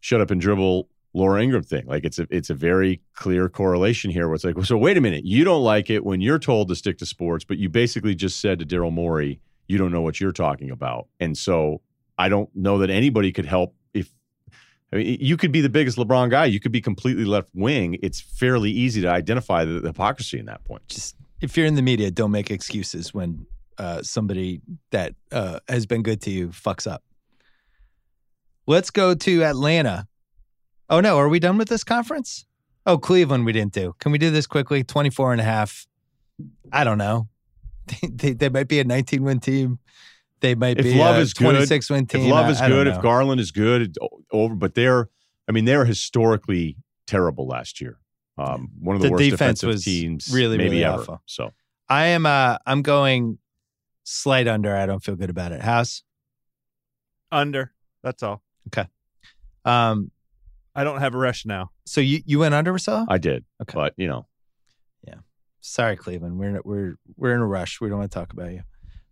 shut up and dribble Laura Ingraham thing. Like it's a it's a very clear correlation here where it's like, so wait a minute, you don't like it when you're told to stick to sports, but you basically just said to Daryl Morey, you don't know what you're talking about. And so I don't know that anybody could help I mean, you could be the biggest LeBron guy. You could be completely left wing. It's fairly easy to identify the, hypocrisy in that point. just if you're in the media, don't make excuses when uh, somebody that uh, has been good to you fucks up. Let's go to Atlanta. Oh no, are we done with this conference? Oh, Cleveland, we didn't do. Can we do this quickly? 24 and a half. I don't know. They, they, they might be a 19 win team. They might If be Love a is good, 26 win team. If Love I- is I don't good, if. Garland is good, over. But they're, I mean, they're historically terrible last year. Um, one of the, The worst defense defensive was teams, really, maybe really ever. awful. So I am uh I'm going slight under. I don't feel good about it. House. Under. That's all. Okay. Um I don't have a rush now. so you you went under Marcelo? I did, Okay. but you know, yeah. Sorry, Cleveland. We're in, we're we're in a rush. We don't want to talk about you.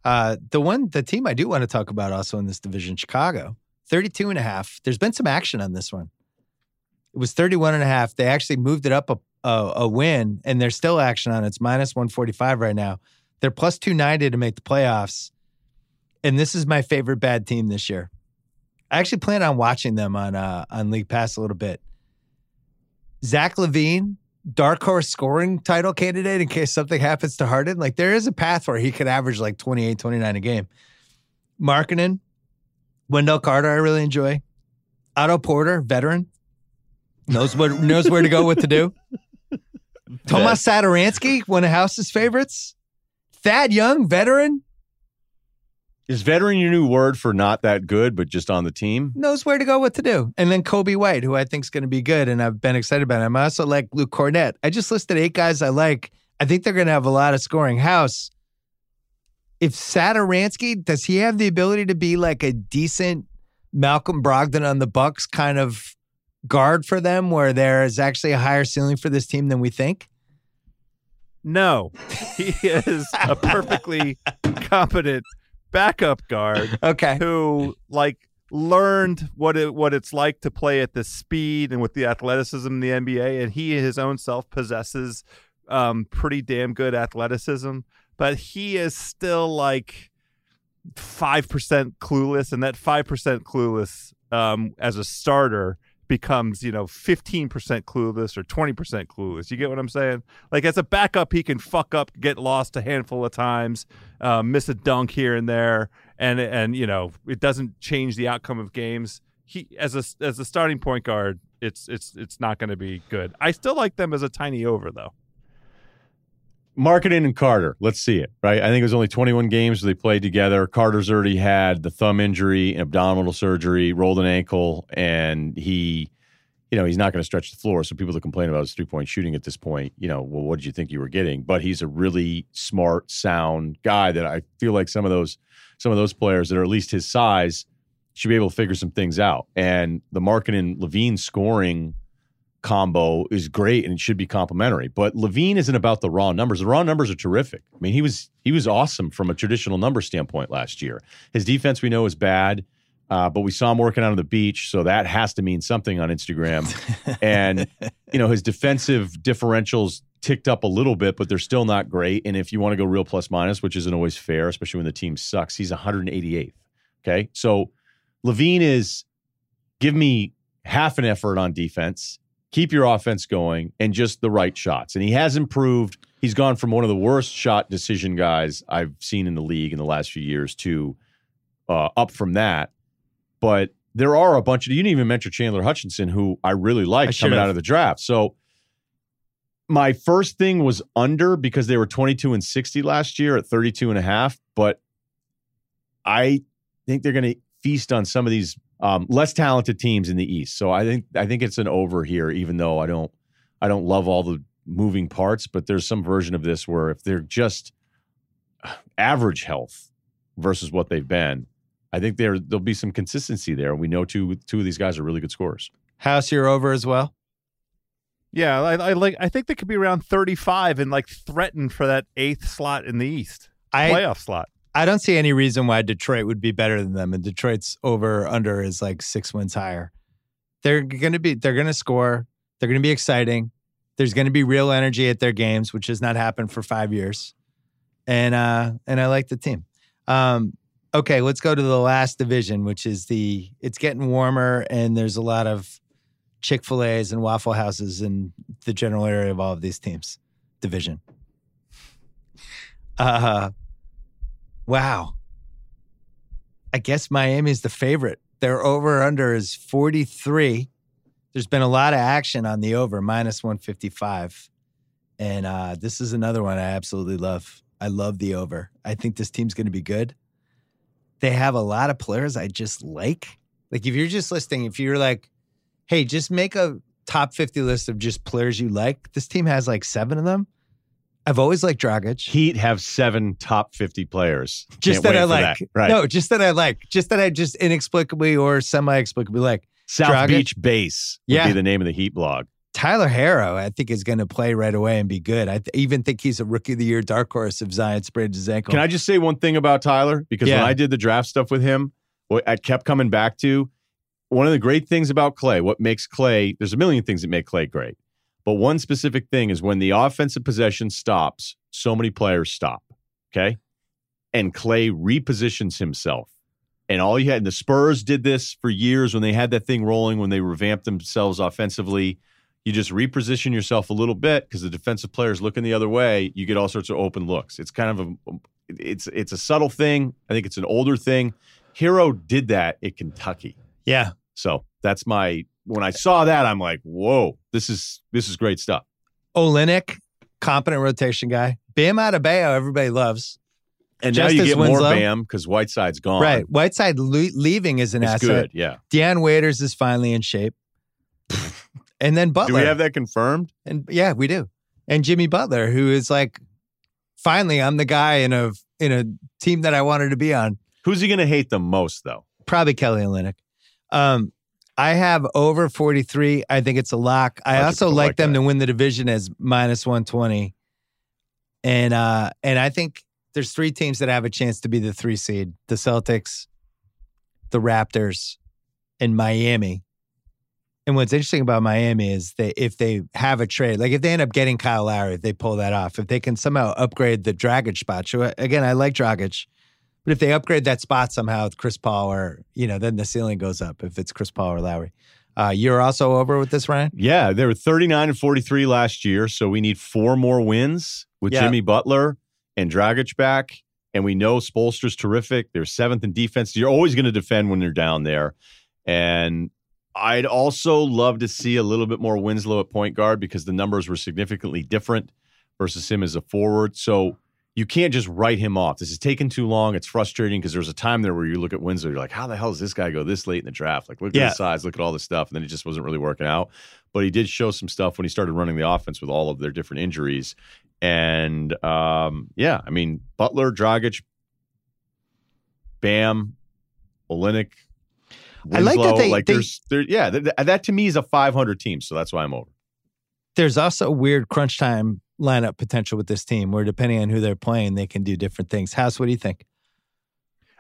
Uh, the one the team I do want to talk about also in this division, Chicago, 32 and a half. There's been some action on this one. It was 31 and a half. They actually moved it up a, a, a win, and there's still action on it. It's minus 145 right now. They're plus 290 to make the playoffs. And this is my favorite bad team this year. I actually plan on watching them on uh, on League Pass a little bit. Zach LaVine, dark horse scoring title candidate in case something happens to Harden. Like there is a path where he could average like 28, 29 a game. Markkanen, Wendell Carter, I really enjoy. Otto Porter, veteran, knows what knows where to go, what to do. Tomas Satoransky, one of House's favorites. Thad Young, veteran, Is veteran your new word for not that good, but just on the team? knows where to go, what to do. And then Coby White, who I think is going to be good, and I've been excited about him. I also like Luke Kornet. I just listed eight guys I like. I think they're going to have a lot of scoring. House, if Satoransky, does he have the ability to be like a decent Malcolm Brogdon on the Bucks kind of guard for them, where there is actually a higher ceiling for this team than we think? No, he is a perfectly competent backup guard Okay. who like learned what it what it's like to play at the speed and with the athleticism in the NBA, and he his own self possesses um, pretty damn good athleticism, but he is still like five percent clueless, and that five percent clueless um, as a starter becomes you know 15% clueless or 20% clueless. You get what i'm saying? Like as a backup he can fuck up get lost a handful of times uh, miss a dunk here and there and and you know it doesn't change the outcome of games. He as a as a starting point guard it's it's it's not going to be good. I still like them as a tiny over though Markkanen and Carter, let's see it, right? I think it was only 21 games they played together. Carter's already had the thumb injury, abdominal surgery, rolled an ankle, and he, you know, he's not going to stretch the floor. So people that complain about his three point shooting at this point, you know, well, what did you think you were getting? But he's a really smart, sound guy that I feel like some of those, some of those players that are at least his size should be able to figure some things out. And the Markkanen and LaVine scoring combo is great and it should be complementary. But LaVine isn't about the raw numbers. The raw numbers are terrific. I mean, he was he was awesome from a traditional number standpoint last year. His defense we know is bad, uh, but we saw him working out on the beach, so that has to mean something on Instagram. and you know, his defensive differentials ticked up a little bit, but they're still not great. And if you want to go real plus minus, which isn't always fair, especially when the team sucks, he's 188th. Okay, so LaVine is give me half an effort on defense keep your offense going and just the right shots. And he has improved. He's gone from one of the worst shot decision guys I've seen in the league in the last few years to uh, up from that. But there are a bunch of you didn't even mention Chandler Hutchison, who I really like coming have. out of the draft. So my first thing was under because they were 22 and 60 last year at 32 and a half. But I think they're going to feast on some of these um, less talented teams in the East. So I think I think it's an over here, even though I don't I don't love all the moving parts, but there's some version of this where if they're just average health versus what they've been, I think there there'll be some consistency there. We know two two of these guys are really good scorers. House, you're over as well. yeah I, I like i think they could be around 35 and like threaten for that eighth slot in the east I playoff slot I don't see any reason why Detroit would be better than them. And Detroit's over under is like six wins higher. They're gonna be they're gonna score. They're gonna be exciting. There's gonna be real energy at their games, which has not happened for five years. And uh and I like the team. Um okay, let's go to the last division, which is the it's getting warmer and there's a lot of Chick-fil-A's and Waffle Houses in the general area of all of these teams. Division. Uh Wow. I guess Miami's the favorite. Their over under is 43. There's been a lot of action on the over, minus 155. And uh, this is another one I absolutely love. I love the over. I think this team's going to be good. They have a lot of players I just like. Like, if you're just listing, if you're like, hey, just make a top 50 list of just players you like, this team has like seven of them. I've always liked Dragic. Heat have seven top 50 players. just Can't that I like. that. Right. No, just that I like. Just that I just inexplicably or semi-explicably like. South Dragic. Beach Base would Yeah. be the name of the Heat blog. Tyler Herro, I think, is going to play right away and be good. I th- even think he's a rookie of the year dark horse if Zion sprained his ankle. Can I just say one thing about Tyler? Because Yeah. when I did the draft stuff with him, what I kept coming back to one of the great things about Klay, what makes Klay, there's a million things that make Klay great. But one specific thing is when the offensive possession stops, so many players stop. Okay. And Klay repositions himself. And all you had, and the Spurs did this for years when they had that thing rolling, when they revamped themselves offensively. You just reposition yourself a little bit because the defensive players looking the other way. You get all sorts of open looks. It's kind of a, it's it's a subtle thing. I think it's an older thing. Herro did that at Kentucky. Yeah. So that's my when I saw that, I'm like, whoa, this is this is great stuff. Olynyk, competent rotation guy. Bam Adebayo, everybody loves. And now you get more Bam because Whiteside's gone. Right. Whiteside le- leaving is an It's asset. good. Yeah. Dion Waiters is finally in shape. and then Butler. Do we have that confirmed? And yeah, we do. And Jimmy Butler, who is like, finally, I'm the guy in a in a team that I wanted to be on. Who's he going to hate the most though? Probably Kelly Olynyk. Um, I have over 43. I think it's a lock. I also like like them that. to win the division as minus 120. And uh, and I think there's three teams that have a chance to be the three seed: the Celtics, the Raptors, and Miami. And what's interesting about Miami is that if they have a trade, like if they end up getting Kyle Lowry, if they pull that off, if they can somehow upgrade the Dragic spot, so again, I like Dragic, but if they upgrade that spot somehow with Chris Paul or, you know, then the ceiling goes up if it's Chris Paul or Lowry. Uh, you're also over with this, Ryen? Yeah, they were 39 and 43 last year, so we need four more wins with Yeah. Jimmy Butler and Dragic back. And we know Spoelstra's terrific. They're seventh in defense. You're always going to defend when you're down there. And I'd also love to see a little bit more Winslow at point guard because the numbers were significantly different versus him as a forward. So you can't just write him off. This is taking too long. It's frustrating because there was a time there where you look at Winslow, you're like, how the hell does this guy go this late in the draft? Like, look at Yeah. his size, look at all this stuff. And then it just wasn't really working out. But he did show some stuff when he started running the offense with all of their different injuries. And um, yeah, I mean, Butler, Dragic, Bam, Olynyk, I like that Winslow, they- like they- there's there yeah that, that to me is a 500 team so that's why i'm over There's also weird crunch time lineup potential with this team where depending on who they're playing, they can do different things. House, what do you think?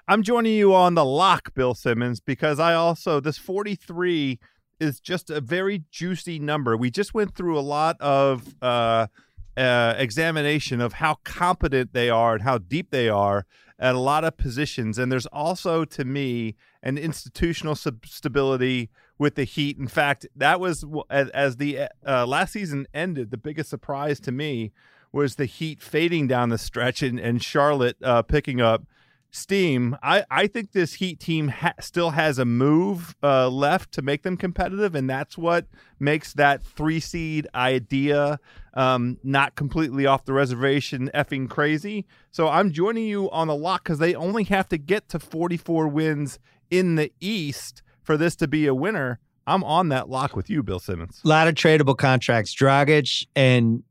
I'm joining you on the lock, Bill Simmons, because I also this 43 is just a very juicy number. We just went through a lot of uh, uh, examination of how competent they are and how deep they are at a lot of positions, and there's also, to me, an institutional sub- stability with the Heat. In fact, that was as, as the uh, last season ended, the biggest surprise to me was the Heat fading down the stretch and, and Charlotte uh, picking up steam. I, I think this Heat team ha- still has a move uh, left to make them competitive, and that's what makes that three seed idea um, not completely off the reservation, effing crazy. So I'm joining you on the lock because they only have to get to 44 wins in the East for this to be a winner. I'm on that lock with you, Bill Simmons. A lot of tradable contracts. Dragic and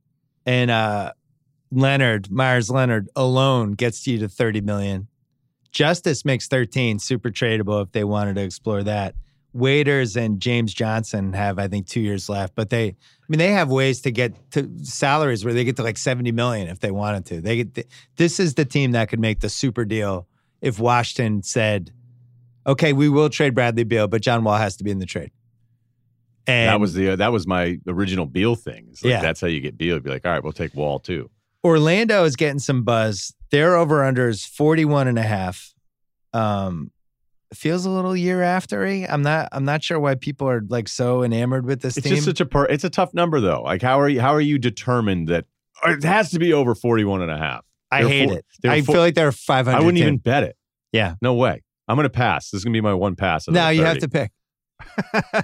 and uh Leonard, Meyers Leonard alone gets you to 30 million. Justise makes 13, super tradable if they wanted to explore that. Waiters and James Johnson have, I think, two years left, but they, I mean, they have ways to get to salaries where they get to like 70 million if they wanted to. They get, this is the team that could make the super deal if Washington said, okay, we will trade Bradley Beal, but John Wall has to be in the trade. And that was the that was my original Beal thing like, Yeah. that's how you get Beal You'd be like all right we'll take Wall too Orlando is getting some buzz. Their over under is 41 and a half. Um feels a little year after I'm not I'm not sure why people are like so enamored with this it's team. just such a per, it's a tough number though like how are you how are you determined that it has to be over 41 and a half I they're hate four- it. I four- feel like they're 500. I wouldn't team. even bet it Yeah. no way I'm gonna pass this is gonna be my one pass out of No, the you have to pick.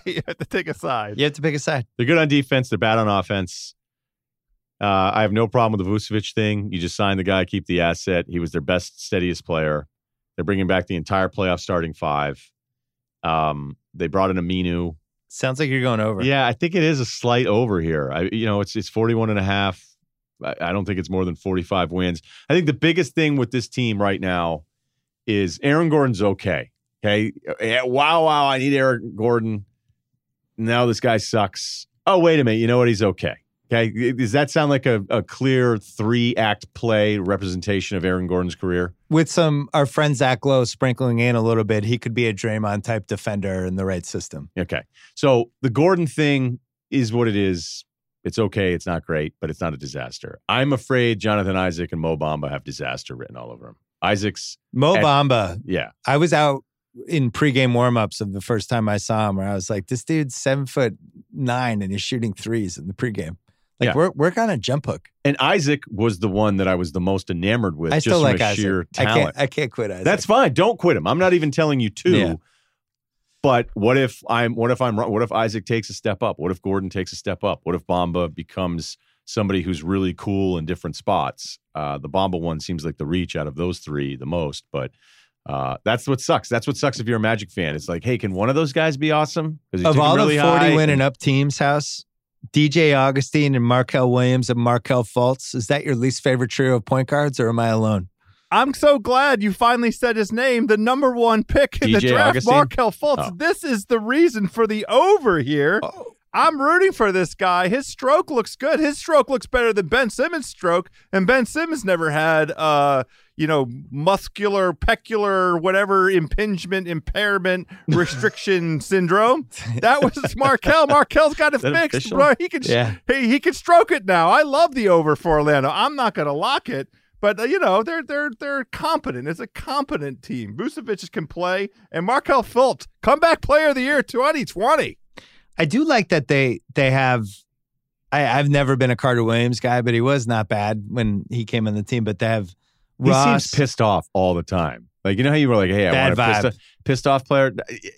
you have to take a side. You have to pick a side. They're good on defense. They're bad on offense. Uh, I have no problem with the Vucevic thing. You just sign the guy, keep the asset. He was their best, steadiest player. They're bringing back the entire playoff starting five. Um, they brought in Aminu. Sounds like you're going over. Yeah, I think it is a slight over here. I, you know, it's it's 41 and a half. I, I don't think it's more than 45 wins. I think the biggest thing with this team right now is Aaron Gordon's okay. Okay. Eh, wow, wow. I need Aaron Gordon. Now this guy sucks. Oh, wait a minute. You know what? He's okay. Okay. Does that sound like a, a clear three act play representation of Aaron Gordon's career? With some our friend Zach Lowe sprinkling in a little bit, he could be a Draymond type defender in the right system. Okay. So the Gordon thing is what it is. It's okay. It's not great, but it's not a disaster. I'm afraid Jonathan Isaac and Mo Bamba have disaster written all over them. Isaac's, Mo And- Bamba, yeah. I was out in pregame warmups of the first time I saw him, where I was like, "This dude's seven foot nine and he's shooting threes in the pregame. Like Yeah. work work on a jump hook. And Isaac was the one that I was the most enamored with, I just still like Isaac. sheer I can't I can't quit Isaac. That's fine. Don't quit him. I'm not even telling you to. Yeah. But what if I'm what if I'm wrong? What if Isaac takes a step up? What if Gordon takes a step up? What if Bamba becomes somebody who's really cool in different spots? Uh, the Bamba one seems like the reach out of those three the most, but uh, that's what sucks. That's what sucks if you're a Magic fan. It's like, hey, can one of those guys be awesome? 'Cause he of took him all really the 40 high. winning up teams house, DJ Augustin and Markel Williams and Markelle Fultz, is that your least favorite trio of point guards or am I alone? I'm so glad you finally said his name, the number one pick in the DJ draft, Augustin? Markelle Fultz. Oh. This is the reason for the over here. I'm rooting for this guy. His stroke looks good. His stroke looks better than Ben Simmons' stroke, and Ben Simmons never had, uh, you know, muscular, pecular, whatever impingement, impairment, restriction syndrome. That was Markelle. Markelle's got it fixed, official? bro. He can, Yeah. he, he can stroke it now. I love the over for Orlando. I'm not going to lock it, but uh, you know they're they're they're competent. It's a competent team. Vucevic can play, and Markelle Fultz, comeback player of the year 2020. I do like that they they have I, I've never been a Carter Williams guy, but he was not bad when he came on the team. But they have He Ross. seems pissed off all the time. Like you know how you were like, hey, I Bad want a pissed off, pissed off player.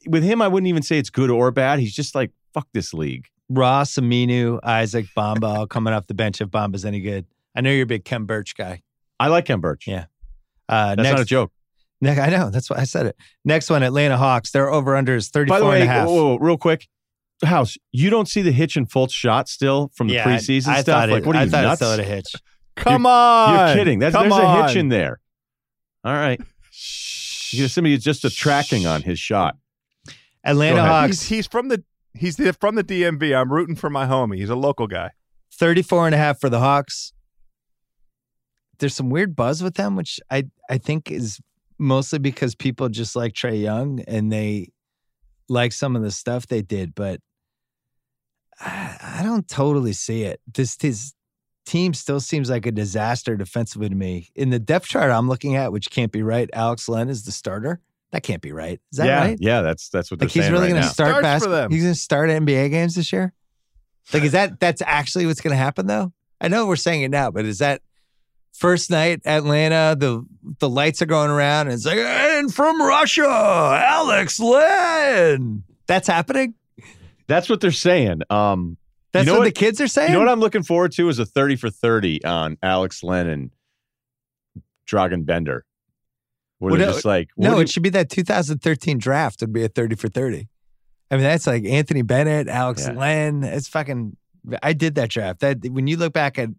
With him, I wouldn't even say it's good or bad. He's just like, fuck this league. Ross, Aminu, Isaac, Bamba all coming off the bench if Bamba's any good. I know you're a big Khem Birch guy. I like Ken Birch. Yeah. Uh, That's next, not a joke. Ne- I know. That's why I said it. Next one, Atlanta Hawks. Their over under is 34 By the and a half. whoa, whoa, real quick, House, you don't see the hitch and Fultz shot still from the Yeah, preseason I, stuff? Thought like, it, what are I you thought it nuts? still had a hitch. Come on, You're kidding. That's, Come there's a hitch in there. All right. You know, somebody just a tracking on his shot. Atlanta Hawks, He's, he's from the he's the, from the DMV. I'm rooting for my homie. He's a local guy. 34 and a half for the Hawks. There's some weird buzz with them, which I, I think is mostly because people just like Trae Young and they like some of the stuff they did, but I, I don't totally see it. This his team still seems like a disaster defensively to me. In the depth chart I'm looking at, which can't be right, Alex Len is the starter. That can't be right. Is that yeah, right? yeah, that's that's what Like they're he's saying really right going to start Starts for basketball. them. He's going to start NBA games this year. Like, is that that's actually what's going to happen though? I know we're saying it now, but is that first night Atlanta? The the lights are going around, and it's like, and from Russia, Alex Len. That's happening. That's what they're saying. Um, That's know what, what- the kids are saying. you know what I'm looking forward to is a 30 for 30 on Alex Lennon, and Dragan Bender. Where Well, they're no- just like, no, do it should be that 2013 draft would be a 30 for 30. I mean, that's like Anthony Bennett, Alex Yeah. Len. It's fucking. I did that draft. That when you look back at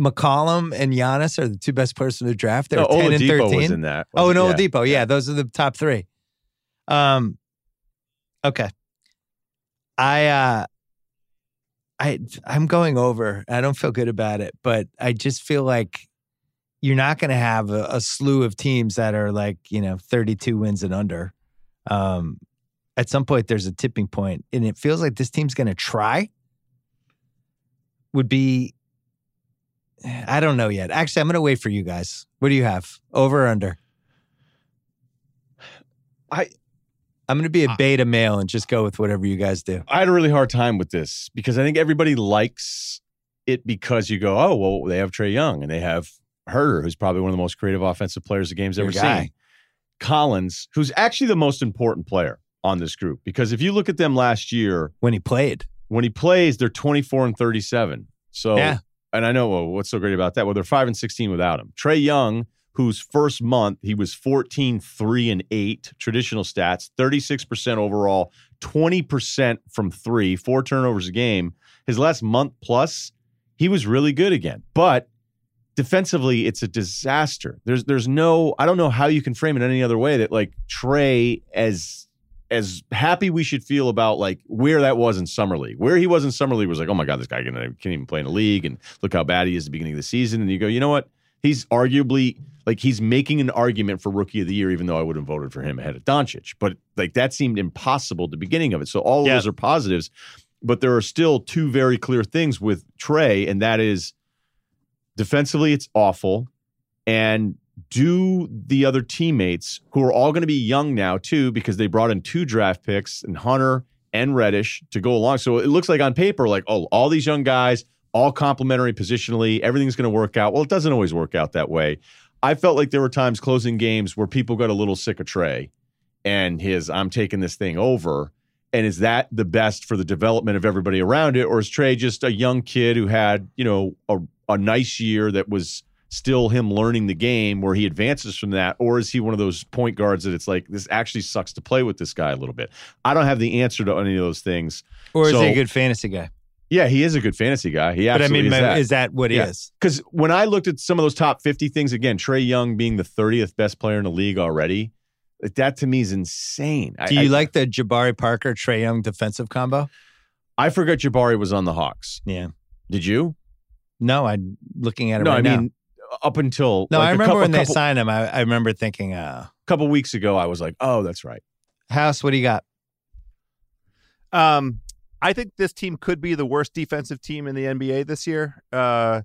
McCollum and Giannis are the two best players from the draft. They're no, 10 and 13. was in that. Oh, no, yeah. Oladipo. Yeah, those are the top three. Um, okay. I uh, I I'm going over. I don't feel good about it, but I just feel like you're not going to have a, a slew of teams that are like you know 32 wins and under. Um, at some point, there's a tipping point, and it feels like this team's going to try. Would be. I don't know yet. Actually, I'm going to wait for you guys. What do you have? Over or under? I- I'm going to be a beta male and just go with whatever you guys do. I had a really hard time with this because I think everybody likes it because you go, oh, well, they have Trae Young and they have Huerter, who's probably one of the most creative offensive players the game's Your ever guy. seen. Collins, who's actually the most important player on this group because if you look at them last year, When he played, when he plays, they're 24 and 37. So, Yeah. And I know well, what's so great about that. Well, they're 5 and 16 without him. Trae Young, whose first month he was 14, 3 and 8, traditional stats, 36% overall, 20% from three, four turnovers a game. His last month plus, he was really good again. But defensively, it's a disaster. There's there's no I don't know how you can frame it any other way that like Trey as as happy we should feel about like where that was in summer league. Where he was in summer league was like, oh my god, this guy can, can't even play in a league, and look how bad he is at the beginning of the season. And you go, you know what? He's arguably like he's making an argument for rookie of the year, even though I would have voted for him ahead of Doncic. But like that seemed impossible at the beginning of it. So all of Yeah. those are positives, but there are still two very clear things with Trae, and that is defensively, it's awful. And do the other teammates who are all going to be young now too, because they brought in two draft picks and Hunter and Reddish to go along. So it looks like on paper, like, oh, all these young guys, all complementary positionally. Everything's going to work out. Well, it doesn't always work out that way. I felt like there were times closing games where people got a little sick of Trae and his I'm taking this thing over. And is that the best for the development of everybody around it? Or is Trae just a young kid who had, you know, a, a nice year that was still him learning the game where he advances from that? Or is he one of those point guards that it's like, this actually sucks to play with this guy a little bit? I don't have the answer to any of those things. Or is So- he a good fantasy guy? Yeah, he is a good fantasy guy. He But I mean, is that. is that what he is? Because when I looked at some of those top 50 things, again, Trae Young being the 30th best player in the league already, that to me is insane. Do you I, like the Jabari Parker Trae Young defensive combo? I forgot Jabari was on the Hawks. Yeah. Did you? No, I'm looking at it No, right I now. Mean, up until no, like, I a remember couple, when they couple, signed him. I, I remember thinking, uh, couple weeks ago, I was like, oh, that's right. House, what do you got? Um, I think this team could be the worst defensive team in the NBA this year. Uh,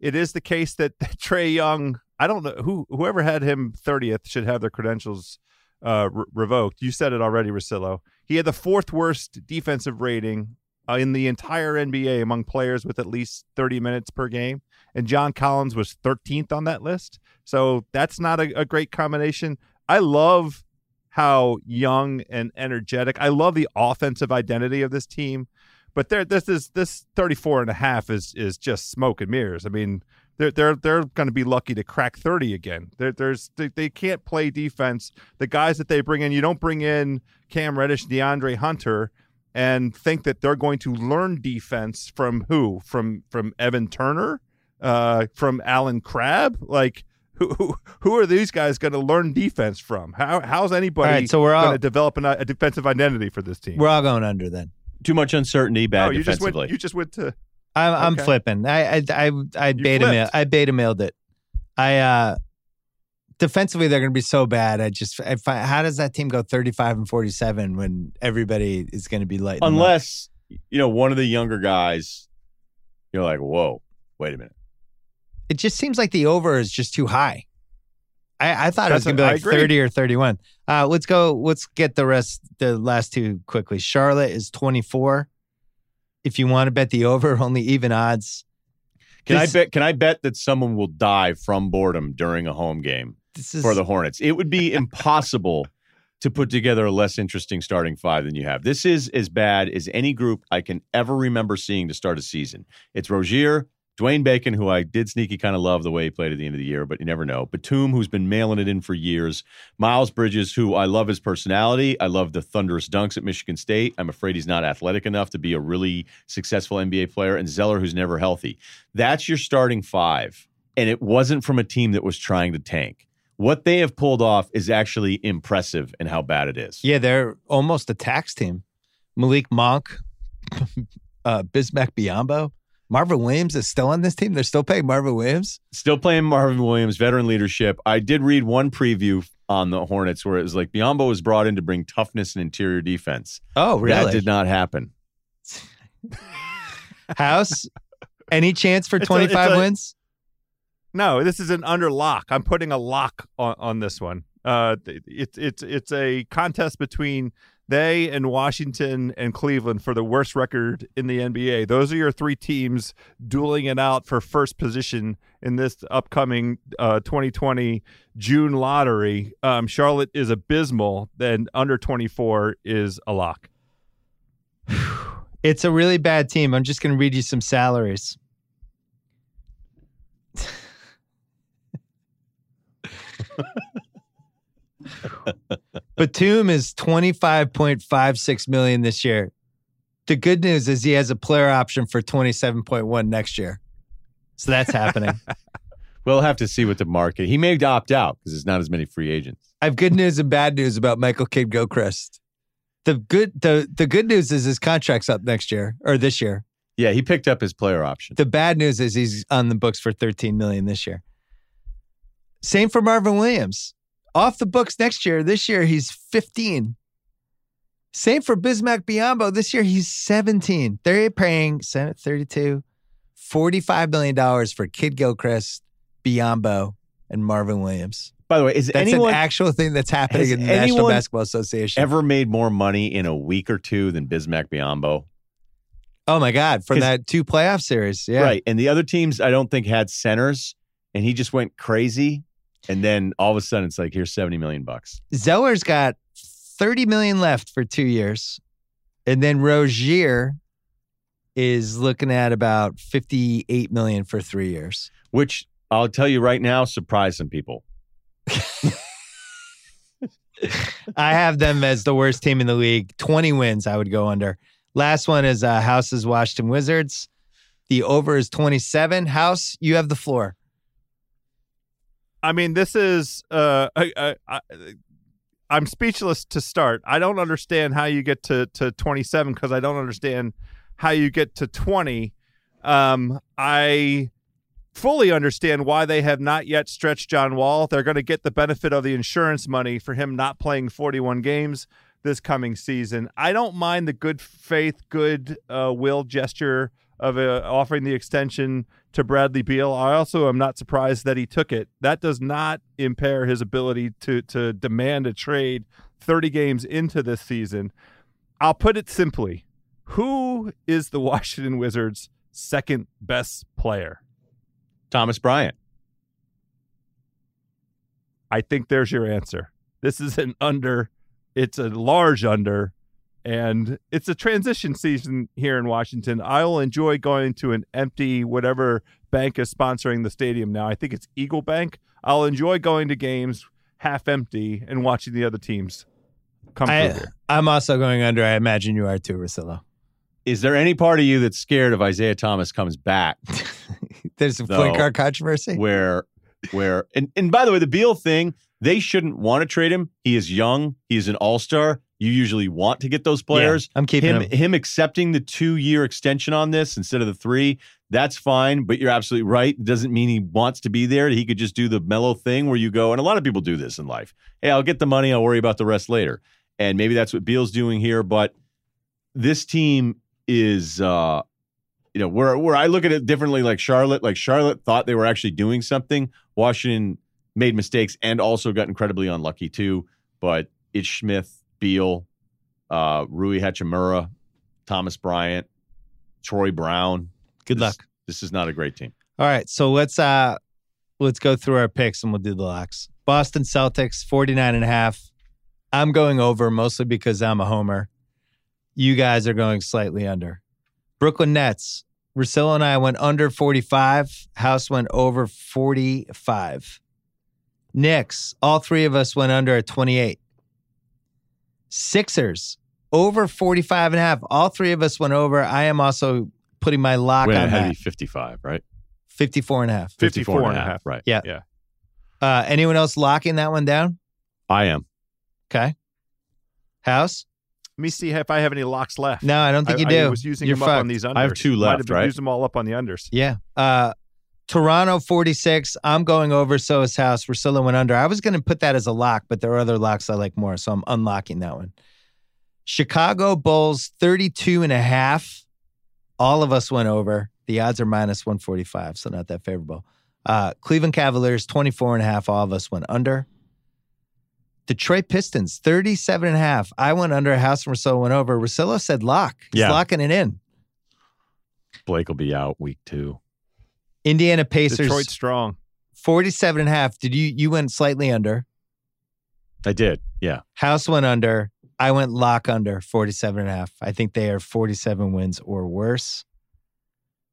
it is the case that, that Trae Young. I don't know who whoever had him thirtieth should have their credentials uh, re- revoked. You said it already, Russillo. He had the fourth worst defensive rating uh, in the entire NBA among players with at least thirty minutes per game, and John Collins was thirteenth on that list. So that's not a, a great combination. I love how young and energetic. I love the offensive identity of this team, but there this is this 34 and a half is is just smoke and mirrors. I mean, they're they're they're going to be lucky to crack 30 again. There there's they, they can't play defense. The guys that they bring in, you don't bring in Cam Reddish, DeAndre Hunter and think that they're going to learn defense from who? From from Evan Turner? Uh from Allen Crabbe? Like who, who, who are these guys going to learn defense from? How how's anybody All right, so we're all going to develop an, a defensive identity for this team? we're all going under then. Too much uncertainty, bad no, you just defensively. went. You just went to. I'm, I'm flipping. I I I, I beta mail. flipped. I beta mailed it. I uh defensively they're going to be so bad. I just I find, how does that team go 35 and 47 when everybody is going to be lighting them up? Unless, you know, one of the younger guys, you're like, whoa, wait a minute. it just seems like the over is just too high. I, I thought it was going to be like 30 or 31. Uh, let's go. Let's get the rest, the last two quickly. Charlotte is 24. If you want to bet the over, only even odds. Can I bet? Can I bet that someone will die from boredom during a home game is for the Hornets? It would be impossible to put together a less interesting starting five than you have. This is as bad as any group I can ever remember seeing to start a season. It's Rozier, Dwayne Bacon, who I did sneaky kind of love the way he played at the end of the year, but you never know. Batum, who's been mailing it in for years. Miles Bridges, who I love his personality. I love the thunderous dunks at Michigan State. I'm afraid he's not athletic enough to be a really successful NBA player. And Zeller, who's never healthy. That's your starting five. And it wasn't from a team that was trying to tank. What they have pulled off is actually impressive and how bad it is. Yeah, they're almost a tax team. Malik Monk, uh, Bismack Biyombo, Marvin Williams is still on this team. They're still paying Marvin Williams. Still playing Marvin Williams, veteran leadership. I did read one preview on the Hornets where it was like Biyombo was brought in to bring toughness and interior defense. Oh, really? That did not happen. House. Any chance for It's a- 25 it's a- wins? No, this is an under lock. I'm putting a lock on, on this one. Uh, it's it's it's a contest between they and Washington and Cleveland for the worst record in the NBA. Those are your three teams dueling it out for first position in this upcoming uh, 2020 June lottery. Um, Charlotte is abysmal. Then under 24 is a lock. It's a really bad team. I'm just going to read you some salaries. Batum is 25.56 million this year. The good news is he has a player option for 27.1 next year. So that's happening. We'll have to see what the market. He may opt out because there's not as many free agents. I have good news and bad news about Michael Kidd Gilchrist. The good the the good news is his contract's up next year or this year. Yeah, he picked up his player option. The bad news is he's on the books for 13 million this year. Same for Marvin Williams. Off the books next year. This year he's 15. Same for Bismack Biyombo. This year he's 17. They're paying 32 $45 million for Kidd Gilchrist, Biyombo, and Marvin Williams. By the way, is That's anyone an actual thing that's happening in the National Basketball Association. ever made more money in a week or two than Bismack Biyombo? Oh my God, from 'Cause- that two playoff series. Yeah. Right. And the other teams I don't think had centers and he just went crazy. And then all of a sudden it's like, here's 70 million bucks. Zeller's got 30 million left for two years. And then Rozier is looking at about 58 million for three years. Which I'll tell you right now, surprised some people. I have them as the worst team in the league. 20 wins, I would go under. Last one is uh, House's Washington Wizards. The over is 27. House, you have the floor. I mean, this is uh, I, I, I, I'm speechless to start. I don't understand how you get to to 27 because I don't understand how you get to 20. Um, I fully understand why they have not yet stretched John Wall. They're going to get the benefit of the insurance money for him not playing 41 games this coming season. I don't mind the good faith, good uh, will gesture of uh, offering the extension to Bradley Beal. I also am not surprised that he took it. That does not impair his ability to to demand a trade 30 games into this season. I'll put it simply. Who is the Washington Wizards' second best player? Thomas Bryant. I think there's your answer. This is an under. It's a large under, and it's a transition season here in Washington. I will enjoy going to an empty whatever bank is sponsoring the stadium now. I think it's Eagle Bank. I'll enjoy going to games half empty and watching the other teams come through I, here. I'm also going under. I imagine you are too, Russillo. Is there any part of you that's scared if Isaiah Thomas comes back There's a No. point guard controversy. where where and, and by the way, the Beal thing, they shouldn't want to trade him. He is young, He is an all-star. You usually want to get those players. I'm keeping him him. him accepting the two year extension on this instead of the three, that's fine. But you're absolutely right. It doesn't mean he wants to be there. He could just do the mellow thing where you go, and a lot of people do this in life. Hey, I'll get the money, I'll worry about the rest later. And maybe that's what Beal's doing here. But this team is uh you know, where where I look at it differently, like Charlotte, like Charlotte thought they were actually doing something. Washington made mistakes and also got incredibly unlucky too. But it's Smith, Beal, uh, Rui Hachimura, Thomas Bryant, Troy Brown. Good This- luck. This is not a great team. All right, so let's uh let's go through our picks and we'll do the locks. Boston Celtics 49 and a half. I'm going over mostly because I'm a homer. You guys are going slightly under. Brooklyn Nets. Russillo and I went under 45. House went over 45. Knicks, all three of us went under at 28. Sixers, over 45 and a half. All three of us went over. I am also putting my lock Wait, on it had to that. be 55, right? 54 and a half. 54 and a half. Right. Yeah. Yeah. Uh, anyone else locking that one down? I am. Okay. House? Let me see if I have any locks left. No, I don't think I, you do. I was using You're them up on these unders. I have two Might left, have been- right? Use them all up on the unders. Yeah. Uh, Toronto 46. I'm going over. So is House. Russillo went under. I was going to put that as a lock, but there are other locks I like more. So I'm unlocking that one. Chicago Bulls 32 and a half. All of us went over. The odds are minus 145, so not that favorable. Uh, Cleveland Cavaliers 24 and a half. All of us went under. Detroit Pistons 37 and a half. I went under. House and Russillo went over. Russillo said lock. He's Yeah. locking it in. Blake will be out week two. Indiana Pacers Detroit strong. 47 and a half. Did you you went slightly under? I did. Yeah. House went under. I went lock under 47 and a half. I think they are 47 wins or worse.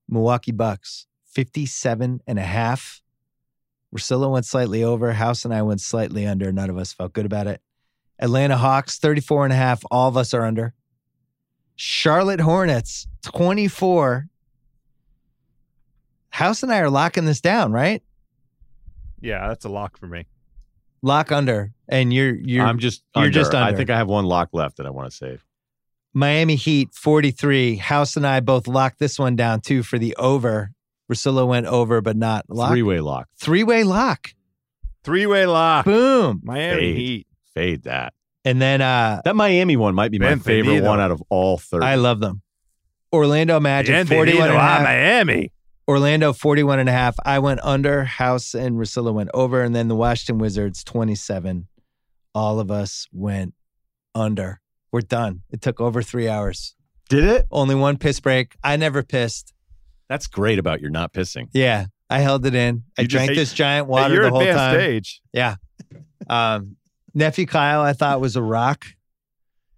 Milwaukee Bucks 57 and a half. Russillo went slightly over. House and I went slightly under. None of us felt good about it. Atlanta Hawks 34 and a half. All of us are under. Charlotte Hornets 24. House and I are locking this down, right? Yeah, that's a lock for me. Lock under. And you're you're I'm just you're under. just I think I have one lock left that I want to save. Miami Heat 43. House and I both locked this one down too for the over. Russillo went over, but not lock. Three way lock. Three way lock. Three way lock. Boom. Miami Fade. Heat. Fade that. And then uh That Miami one might be my favorite Benvenido. one out of all 30. I love them. Orlando Magic Bienvenido 41 and a a half. Miami. Orlando 41 and a half. I went under. House and Russillo went over. And then the Washington Wizards 27. All of us went under. We're done. It took over three hours. Did it? Only one piss break. I never pissed. That's great about your not pissing. Yeah, I held it in. I You just- drank this giant water At your the whole time. age. Yeah. Um, nephew Kyle, I thought was a rock.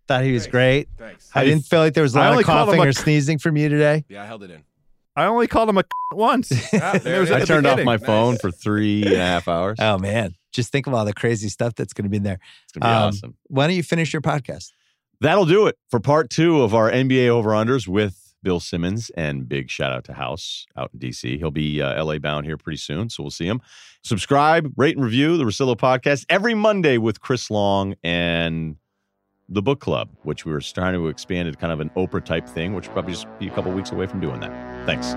Thought he was great. Thanks. I didn't feel like there was a lot of called him coughing a- or sneezing from you today. Yeah, I held it in. I only called him a once. Ah, there It was it at I the is. turned off beginning. my Nice. phone for three and a half hours. Oh man, just think of all the crazy stuff that's going to be in there. It's gonna be Um, awesome. Why don't you finish your podcast? That'll do it for part two of our NBA over unders with Bill Simmons. And big shout out to House out in DC. He'll be uh, LA bound here pretty soon, so we'll see him. Subscribe, rate, and review the Russillo podcast every Monday with Chris Long and the book club, which we were starting to expand into kind of an Oprah type thing, which probably just be a couple weeks away from doing that. Thanks.